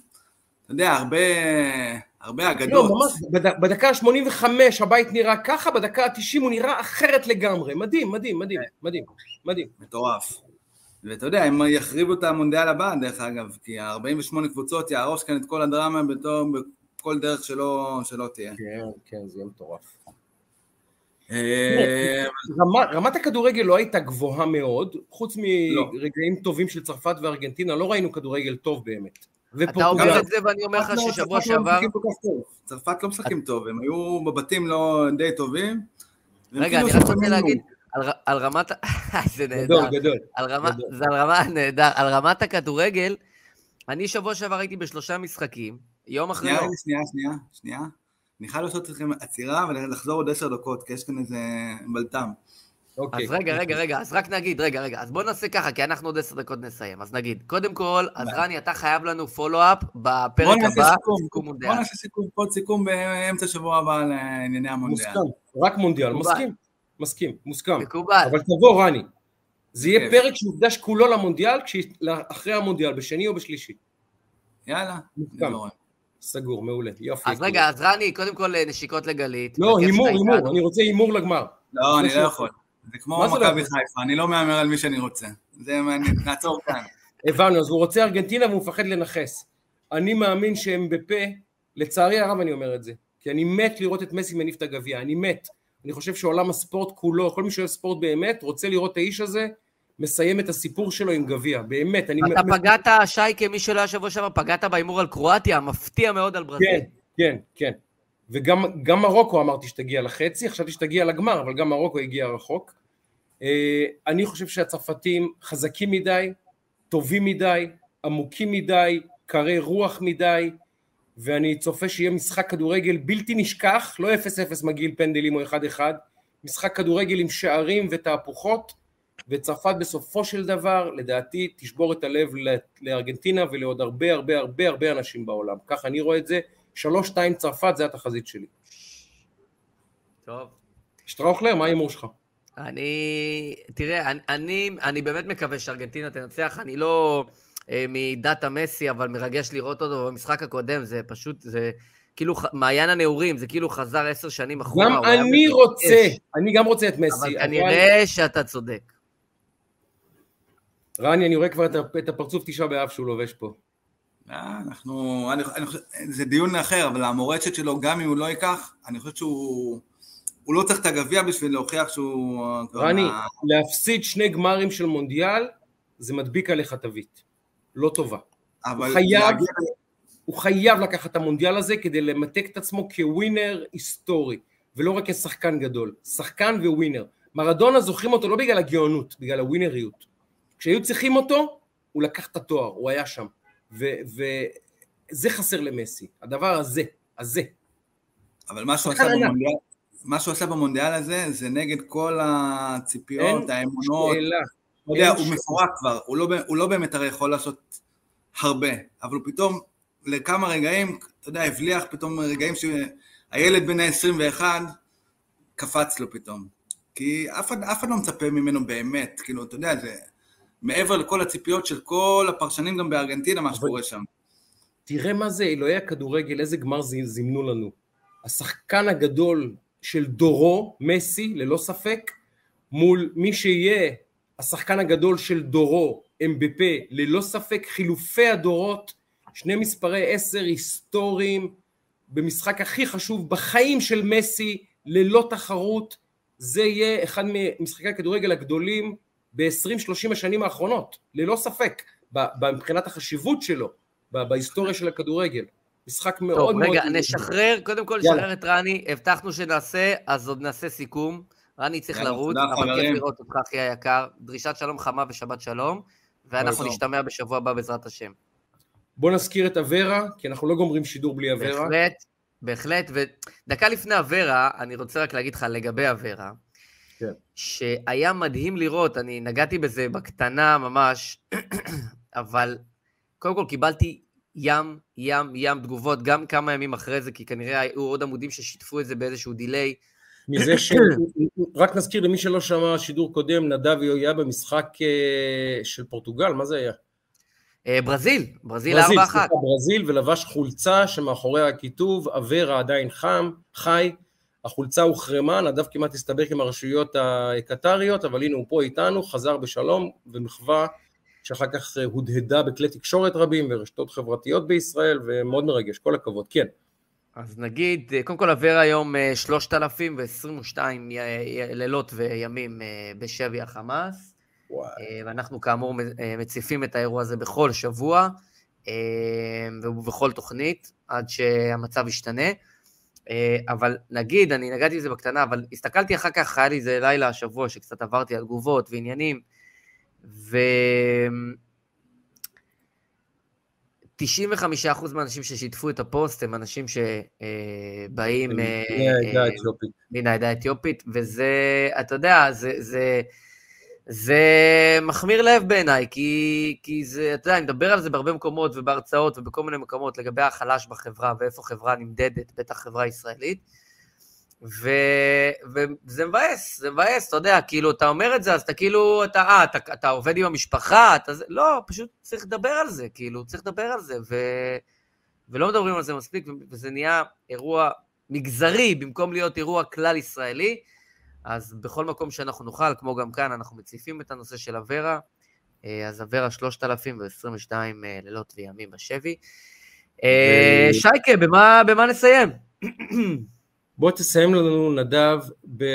אתה יודע, הרבה... הרבה אגדות. לא, ממש, בדקה ה-85 הבית נראה ככה, בדקה ה-90 הוא נראה אחרת לגמרי. מדהים, מדהים, מדהים, כן. מדהים, מדהים. מטורף. ואתה יודע, הם יחריבו את המונדיאל הבא, דרך אגב, כי ה-48 קבוצות יהרוס כאן את כל הדרמה בתור, בכל דרך שלא, שלא תהיה. כן, כן, זה יהיה מטורף. אה, רמת הכדורגל לא הייתה גבוהה מאוד, חוץ לא. מרגעים טובים של צרפת וארגנטינה, לא ראינו כדורגל טוב באמת. אתה אומר את זה ואני אומר לך לא- ששבוע שעבר... צרפת לא משחקים טוב, הם היו בבתים לא די טובים. רגע, אני רק רוצה להגיד, על רמת... זה נהדר. גדול, גדול. זה על רמה נהדר. על רמת הכדורגל, אני שבוע שעבר הייתי בשלושה משחקים, יום אחרי יום. שנייה, שנייה, שנייה. אני חייב לעשות אתכם עצירה ולחזור עוד עשר דקות, כי יש כאן איזה בלטם. אוקיי. אז רגע, רגע, רגע, אז רק נגיד, רגע, רגע, אז בוא נעשה ככה, כי אנחנו עוד עשר דקות נסיים. אז נגיד, קודם כל, אז רני, אתה חייב לנו פולו-אפ בפרק הבא, סיכום מונדיאל. בוא נעשה סיכום, עוד סיכום באמצע שבוע הבא לענייני המונדיאל. מוסכם, רק מונדיאל, מסכים, מסכים, מוסכם. מקובל. אבל תבוא, רני. זה יהיה פרק שיוקדש כולו למונדיאל, אחרי המונדיאל, בשני או בשלישי. יאללה, סגור, מעולה, יופי. אז רגע, אז רני, קודם כל נשיקות לגלית. לא, הימור, הימור, אני רוצה הימור לגמר. לא, אני לא יכול. זה כמו מכבי חיפה, אני לא מהמר על מי שאני רוצה. זה מעניין, נעצור כאן. הבנו, אז הוא רוצה ארגנטינה והוא מפחד לנכס. אני מאמין שהם בפה, לצערי הרב אני אומר את זה, כי אני מת לראות את מסי מניף את הגביע, אני מת. אני חושב שעולם הספורט כולו, כל מי שאוהב ספורט באמת, רוצה לראות את האיש הזה מסיים את הסיפור שלו עם גביע, באמת. אני... אתה פגעת, שי, כמי שלא היה שבוע שעבר, פגעת בהימור על קרואטיה, מפתיע מאוד על ברזיל. כן, כן, כן. וגם מרוקו אמרתי שתגיע לחצי, חשבתי שתגיע לגמר, אבל גם מרוקו הגיע רחוק. אה, אני חושב שהצרפתים חזקים מדי, טובים מדי, עמוקים מדי, קרי רוח מדי, ואני צופה שיהיה משחק כדורגל בלתי נשכח, לא 0-0 מגעיל פנדלים או 1-1, משחק כדורגל עם שערים ותהפוכות, וצרפת בסופו של דבר, לדעתי, תשבור את הלב לארגנטינה ולעוד הרבה הרבה הרבה הרבה אנשים בעולם. ככה אני רואה את זה, שלוש שתיים צרפת זה התחזית שלי. טוב. שטראוכלר, מה ההימור שלך? אני, תראה, אני, אני, אני באמת מקווה שארגנטינה תנצח, אני לא אה, מדאטה מסי, אבל מרגש לראות אותו במשחק הקודם, זה פשוט, זה כאילו מעיין הנעורים, זה כאילו חזר עשר שנים אחורה. גם אני רוצה, אש. אני גם רוצה את מסי. אבל כנראה אבל... שאתה צודק. רני, אני רואה כבר את הפרצוף תשעה באב שהוא לובש פה. אה, אנחנו, אני, אני זה דיון אחר, אבל המורשת שלו, גם אם הוא לא ייקח, אני חושב שהוא... הוא לא צריך את הגביע בשביל להוכיח שהוא... רני, להפסיד שני גמרים של מונדיאל, זה מדביק עליך תווית. לא טובה. אבל... הוא חייב, להגיע... הוא חייב לקחת את המונדיאל הזה כדי למתק את עצמו כווינר היסטורי, ולא רק כשחקן גדול. שחקן וווינר. מרדונה זוכרים אותו לא בגלל הגאונות, בגלל הווינריות. כשהיו צריכים אותו, הוא לקח את התואר, הוא היה שם. וזה חסר למסי, הדבר הזה, הזה. אבל מה שהוא עשה במונדיאל, מה שהוא עשה במונדיאל הזה, זה נגד כל הציפיות, האמונות. שאלה. אתה יודע, הוא מפורק כבר, הוא לא, הוא לא באמת הרי יכול לעשות הרבה, אבל הוא פתאום, לכמה רגעים, אתה יודע, הבליח פתאום רגעים שהילד בן ה-21 קפץ לו פתאום. כי אף אחד, אף אחד לא מצפה ממנו באמת, כאילו, אתה יודע, זה מעבר לכל הציפיות של כל הפרשנים גם בארגנטינה, מה שקורה שם. תראה מה זה אלוהי הכדורגל, איזה גמר זימנו לנו. השחקן הגדול של דורו, מסי, ללא ספק, מול מי שיהיה השחקן הגדול של דורו, אמבפה, ללא ספק חילופי הדורות, שני מספרי עשר היסטוריים במשחק הכי חשוב בחיים של מסי, ללא תחרות, זה יהיה אחד ממשחקי הכדורגל הגדולים ב-20-30 השנים האחרונות, ללא ספק, מבחינת החשיבות שלו, בהיסטוריה של הכדורגל. משחק מאוד טוב, מאוד... רגע, נשחרר, קודם כל נשחרר את רני, הבטחנו שנעשה, אז עוד נעשה סיכום. רני צריך לרוץ, אבל כיף לראות אותך, אחי היקר. דרישת שלום חמה ושבת שלום, ואנחנו נשתמע בשבוע הבא בעזרת השם. בוא נזכיר את אברה, כי אנחנו לא גומרים שידור בלי אברה. בהחלט, בהחלט, ודקה לפני אברה, אני רוצה רק להגיד לך לגבי אברה, כן. שהיה מדהים לראות, אני נגעתי בזה בקטנה ממש, אבל קודם כל קיבלתי ים, ים, ים תגובות, גם כמה ימים אחרי זה, כי כנראה היו עוד עמודים ששיתפו את זה באיזשהו דיליי. מזה ש... רק נזכיר למי שלא שמע שידור קודם, נדב היה במשחק אה, של פורטוגל, מה זה היה? אה, ברזיל, ברזיל 4-1. ברזיל, ולבש חולצה שמאחוריה הכיתוב, אברה עדיין חם, חי, החולצה הוחרמה, נדב כמעט הסתבך עם הרשויות הקטריות, אבל הנה הוא פה איתנו, חזר בשלום, ומחווה שאחר כך הודהדה בכלי תקשורת רבים ורשתות חברתיות בישראל, ומאוד מרגש, כל הכבוד, כן. אז נגיד, קודם כל עבר היום 3,022 לילות וימים אה, בשבי החמאס, וואי. אה, ואנחנו כאמור אה, מציפים את האירוע הזה בכל שבוע ובכל תוכנית, עד שהמצב ישתנה. אבל נגיד, אני נגעתי בזה בקטנה, אבל הסתכלתי אחר כך, היה לי איזה לילה השבוע שקצת עברתי על תגובות ועניינים, ו... 95% מהאנשים ששיתפו את הפוסט הם אנשים שבאים מן העדה האתיופית, וזה, אתה יודע, זה, זה, זה מחמיר לב בעיניי, כי, כי זה, אתה יודע, אני מדבר על זה בהרבה מקומות ובהרצאות ובכל מיני מקומות לגבי החלש בחברה ואיפה חברה נמדדת, בטח חברה ישראלית. ו... וזה מבאס, זה מבאס, אתה יודע, כאילו, אתה אומר את זה, אז אתה כאילו, אתה, אה, אתה, אתה עובד עם המשפחה, אתה לא, פשוט צריך לדבר על זה, כאילו, צריך לדבר על זה, ו... ולא מדברים על זה מספיק, וזה נהיה אירוע מגזרי במקום להיות אירוע כלל ישראלי, אז בכל מקום שאנחנו נוכל, כמו גם כאן, אנחנו מציפים את הנושא של אברה, אה, אז אברה 3,022 אה, לילות וימים בשבי. אה. שייקה, במה, במה נסיים? בוא תסיים לנו נדב,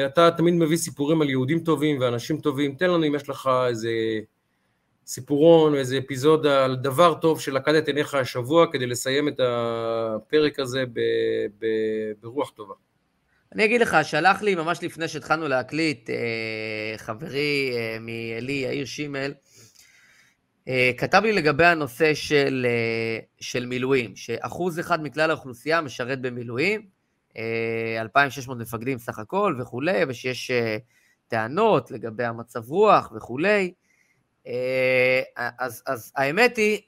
אתה תמיד מביא סיפורים על יהודים טובים ואנשים טובים, תן לנו אם יש לך איזה סיפורון או איזה אפיזודה על דבר טוב שלקד את עיניך השבוע כדי לסיים את הפרק הזה ב, ב, ברוח טובה. אני אגיד לך, שלח לי ממש לפני שהתחלנו להקליט, אה, חברי אה, מעלי, יאיר שימל, אה, כתב לי לגבי הנושא של, של מילואים, שאחוז אחד מכלל האוכלוסייה משרת במילואים, 2,600 אה, מפקדים סך הכל וכולי, ושיש אה, טענות לגבי המצב רוח וכולי. אה, אז, אז האמת היא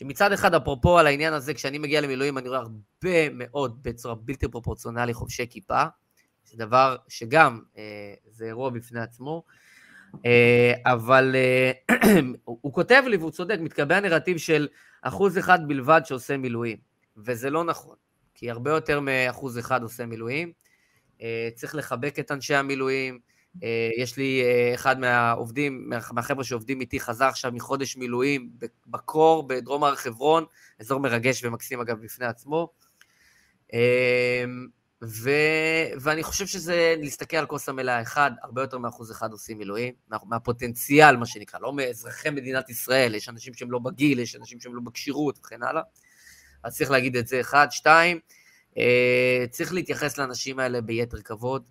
שמצד אחד, אפרופו על העניין הזה, כשאני מגיע למילואים אני רואה הרבה מאוד בצורה בלתי פרופורציונלי חובשי כיפה. זה דבר שגם זה אירוע בפני עצמו. אבל הוא כותב לי, והוא צודק, מתקבע הנרטיב של אחוז אחד בלבד שעושה מילואים, וזה לא נכון. כי הרבה יותר מאחוז אחד עושה מילואים. אה, צריך לחבק את אנשי המילואים. אה, יש לי אה, אחד מהעובדים, מהחבר'ה שעובדים איתי, חזר עכשיו מחודש מילואים בקור בדרום הר חברון, אזור מרגש ומקסים אגב בפני עצמו. ו... ואני חושב שזה להסתכל על כוס המלאה אחד, הרבה יותר מאחוז אחד עושים מילואים, מה... מהפוטנציאל, מה שנקרא, לא מאזרחי מדינת ישראל, יש אנשים שהם לא בגיל, יש אנשים שהם לא בכשירות וכן הלאה. אז צריך להגיד את זה, אחד. שתיים, אה, צריך להתייחס לאנשים האלה ביתר כבוד,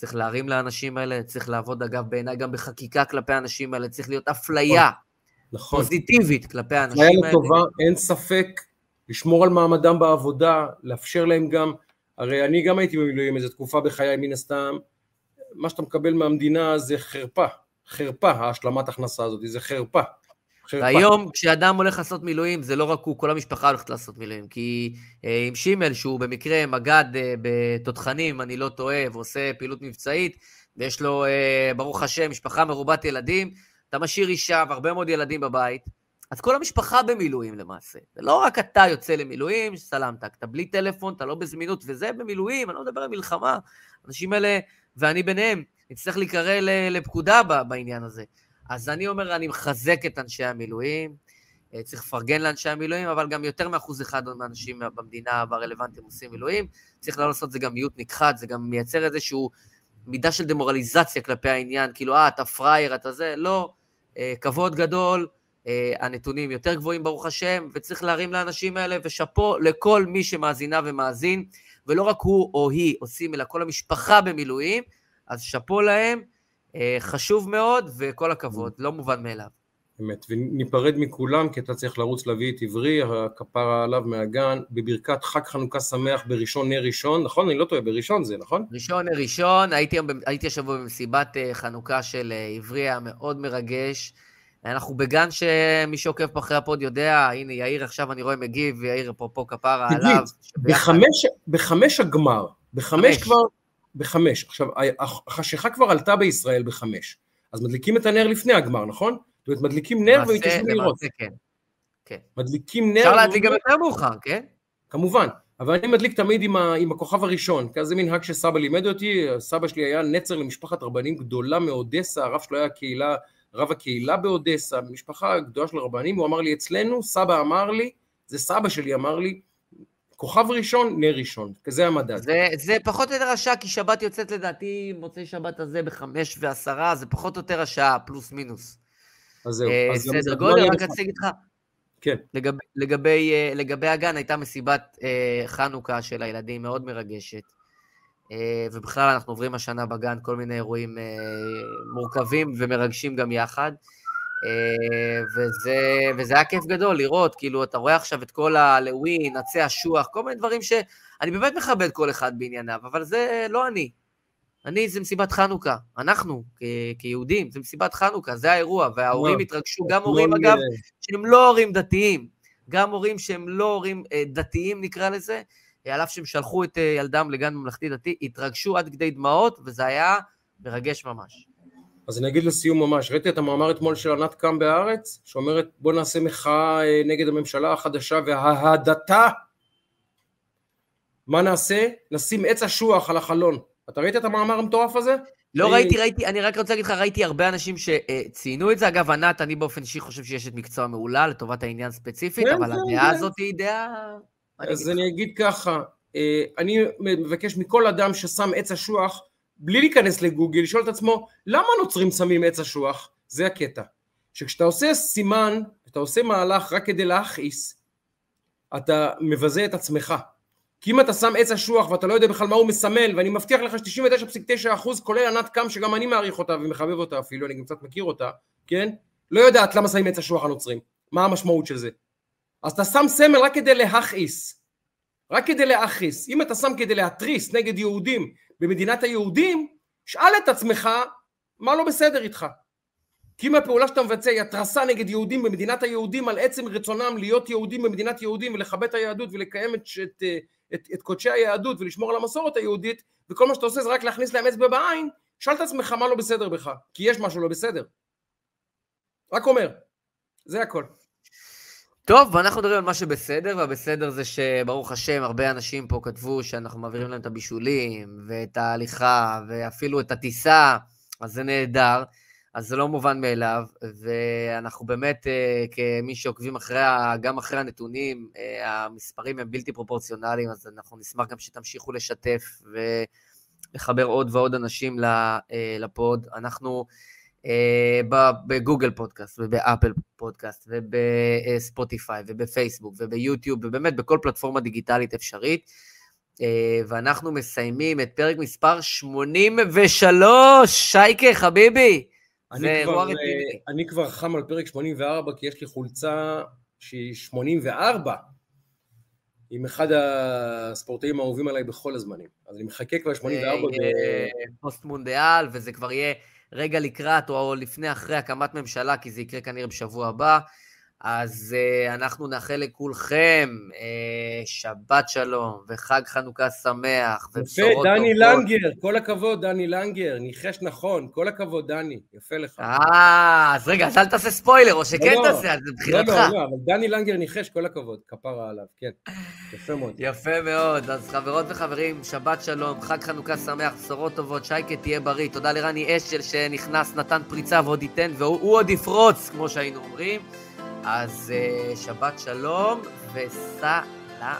צריך להרים לאנשים האלה, צריך לעבוד, אגב, בעיניי גם בחקיקה כלפי האנשים האלה, צריך להיות אפליה נכון. פוזיטיבית כלפי האנשים האלה. אפליה לטובה, אין ספק, לשמור על מעמדם בעבודה, לאפשר להם גם, הרי אני גם הייתי במילואים איזו תקופה בחיי, מן הסתם, מה שאתה מקבל מהמדינה זה חרפה, חרפה, ההשלמת הכנסה הזאת, זה חרפה. והיום כשאדם הולך לעשות מילואים, זה לא רק הוא, כל המשפחה הולכת לעשות מילואים. כי אה, עם שימל, שהוא במקרה מג"ד אה, בתותחנים, אני לא טועה, ועושה פעילות מבצעית, ויש לו, אה, ברוך השם, משפחה מרובת ילדים, אתה משאיר אישה והרבה מאוד ילדים בבית, אז כל המשפחה במילואים למעשה. זה לא רק אתה יוצא למילואים, סלמת, אתה בלי טלפון, אתה לא בזמינות, וזה במילואים, אני לא מדבר על מלחמה. האנשים האלה, ואני ביניהם, נצטרך להיקרא לפקודה בעניין הזה. אז אני אומר, אני מחזק את אנשי המילואים, אה, צריך לפרגן לאנשי המילואים, אבל גם יותר מאחוז אחד מהאנשים במדינה הרלוונטיים עושים מילואים. צריך לא לעשות את זה גם מיעוט נכחד, זה גם מייצר איזשהו מידה של דמורליזציה כלפי העניין, כאילו, אה, אתה פראייר, אתה זה, לא. אה, כבוד גדול, אה, הנתונים יותר גבוהים ברוך השם, וצריך להרים לאנשים האלה, ושאפו לכל מי שמאזינה ומאזין, ולא רק הוא או היא עושים, אלא כל המשפחה במילואים, אז שאפו להם, חשוב מאוד, וכל הכבוד, לא מובן מאליו. אמת, וניפרד מכולם כי אתה צריך לרוץ להביא את עברי, הכפרה עליו מהגן, בברכת חג חנוכה שמח בראשון נר ראשון, נכון? אני לא טועה, בראשון זה, נכון? ראשון נר ראשון, הייתי, הייתי השבוע במסיבת אה, חנוכה של אה, עברי, היה מאוד מרגש. אנחנו בגן שמי שעוקב אחרי הפוד יודע, הנה יאיר עכשיו אני רואה מגיב, יאיר אפרופו כפרה עליו. בחמש, בחמש הגמר, בחמש כבר, בחמש. עכשיו, החשיכה כבר עלתה בישראל בחמש, אז מדליקים את הנר לפני הגמר, נכון? זאת אומרת, מדליקים נר ומתיישבים לראות. כן. כן. מדליקים נר... אפשר להדליק גם יותר מאוחר, כן? כמובן, אבל אני מדליק תמיד עם, ה, עם הכוכב הראשון, כי זה מנהג שסבא לימד אותי, סבא שלי היה נצר למשפחת רבנים גדולה מאודסה, הרב שלו היה קהילה, רב הקהילה באודסה, משפחה גדולה של רבנים, הוא אמר לי, אצלנו, סבא אמר לי, זה סבא שלי אמר לי, כוכב ראשון, נר ראשון, כזה המדד. זה, זה פחות או יותר השעה, כי שבת יוצאת לדעתי, מוצאי שבת הזה בחמש ועשרה, זה פחות או יותר השעה, פלוס מינוס. אז זהו. אה, סדר גודל, רק רציתי להגיד לך. כן. לגבי, לגבי, אה, לגבי הגן, הייתה מסיבת אה, חנוכה של הילדים מאוד מרגשת. ובכלל אנחנו עוברים השנה בגן כל מיני אירועים מורכבים ומרגשים גם יחד. וזה, וזה היה כיף גדול לראות, כאילו, אתה רואה עכשיו את כל הלווין, עצי אשוח, כל מיני דברים שאני באמת מכבד כל אחד בענייניו, אבל זה לא אני. אני, זה מסיבת חנוכה, אנחנו כ- כיהודים, זה מסיבת חנוכה, זה האירוע, וההורים התרגשו, גם הורים אגב, שהם לא הורים דתיים, גם הורים שהם לא הורים אה, דתיים נקרא לזה, על אף שהם שלחו את אה, ילדם לגן ממלכתי דתי, התרגשו עד כדי דמעות, וזה היה מרגש ממש. אז אני אגיד לסיום ממש, ראיתי את המאמר אתמול של ענת קם בהארץ, שאומרת בוא נעשה מחאה אה, נגד הממשלה החדשה וההדתה. מה נעשה? נשים עץ אשוח על החלון. אתה ראית את המאמר המטורף הזה? לא ראיתי, ראיתי, אני רק רוצה להגיד לך, ראיתי הרבה אנשים שציינו את זה. אגב, ענת, אני באופן אישי חושב שיש את מקצוע מעולה לטובת העניין ספציפית, כן, אבל הדעה הזאת היא דעה... אז אני אגיד ככה, אה, אני מבקש מכל אדם ששם עץ אשוח, בלי להיכנס לגוגל, לשאול את עצמו, למה נוצרים שמים עץ אשוח? זה הקטע. שכשאתה עושה סימן, אתה עושה מהלך רק כדי להכעיס, אתה מבזה את עצמך. כי אם אתה שם עץ אשוח ואתה לא יודע בכלל מה הוא מסמל, ואני מבטיח לך ש-99.9% כולל ענת קם, שגם אני מעריך אותה ומחבב אותה אפילו, אני גם קצת מכיר אותה, כן? לא יודעת למה שמים עץ אשוח הנוצרים, מה המשמעות של זה. אז אתה שם סמל רק כדי להכעיס, רק כדי להכעיס. אם אתה שם כדי להתריס נגד יהודים במדינת היהודים, שאל את עצמך מה לא בסדר איתך. כי אם הפעולה שאתה מבצע היא התרסה נגד יהודים במדינת היהודים על עצם רצונם להיות יהודים במדינת יהודים ולכבד את היהדות ולקיים את, את, את, את קודשי היהדות ולשמור על המסורת היהודית וכל מה שאתה עושה זה רק להכניס להם אצבע בעין, שאל את עצמך מה לא בסדר בך, כי יש משהו לא בסדר. רק אומר, זה הכל. טוב, ואנחנו מדברים על מה שבסדר, והבסדר זה שברוך השם, הרבה אנשים פה כתבו שאנחנו מעבירים להם את הבישולים, ואת ההליכה, ואפילו את הטיסה, אז זה נהדר. אז זה לא מובן מאליו, ואנחנו באמת, אה, כמי שעוקבים אחרי, גם אחרי הנתונים, אה, המספרים הם בלתי פרופורציונליים, אז אנחנו נשמח גם שתמשיכו לשתף ולחבר עוד ועוד אנשים אה, לפוד. אנחנו בגוגל פודקאסט, ובאפל פודקאסט, ובספוטיפיי, ובפייסבוק, וביוטיוב, ובאמת בכל פלטפורמה דיגיטלית אפשרית. ואנחנו מסיימים את פרק מספר 83, שייקה, חביבי. אני כבר, אה, אני כבר חם על פרק 84, כי יש לי חולצה שהיא 84, עם אחד הספורטאים האהובים עליי בכל הזמנים. אז אני מחכה כבר 84. פוסט מונדיאל, וזה כבר יהיה רגע לקראת או לפני אחרי הקמת ממשלה, כי זה יקרה כנראה בשבוע הבא. אז uh, אנחנו נאחל לכולכם uh, שבת שלום וחג חנוכה שמח ובשורות טובות. יפה, דני לנגר, כל הכבוד, דני לנגר, ניחש נכון, כל הכבוד, דני, יפה לך. אה, אז רגע, אז אל תעשה ספוילר, או שכן לא, תעשה, אז זה בחירתך. לא, לא, לא, אבל דני לנגר ניחש, כל הכבוד, כפרה עליו, כן. יפה מאוד. יפה מאוד, אז חברות וחברים, שבת שלום, חג חנוכה שמח, בשורות טובות, שייקה תהיה בריא, תודה לרני אשל שנכנס, נתן פריצה ועוד ייתן, והוא עוד יפרוץ, כמו שהיינו אומרים. אז uh, שבת שלום וסלמה.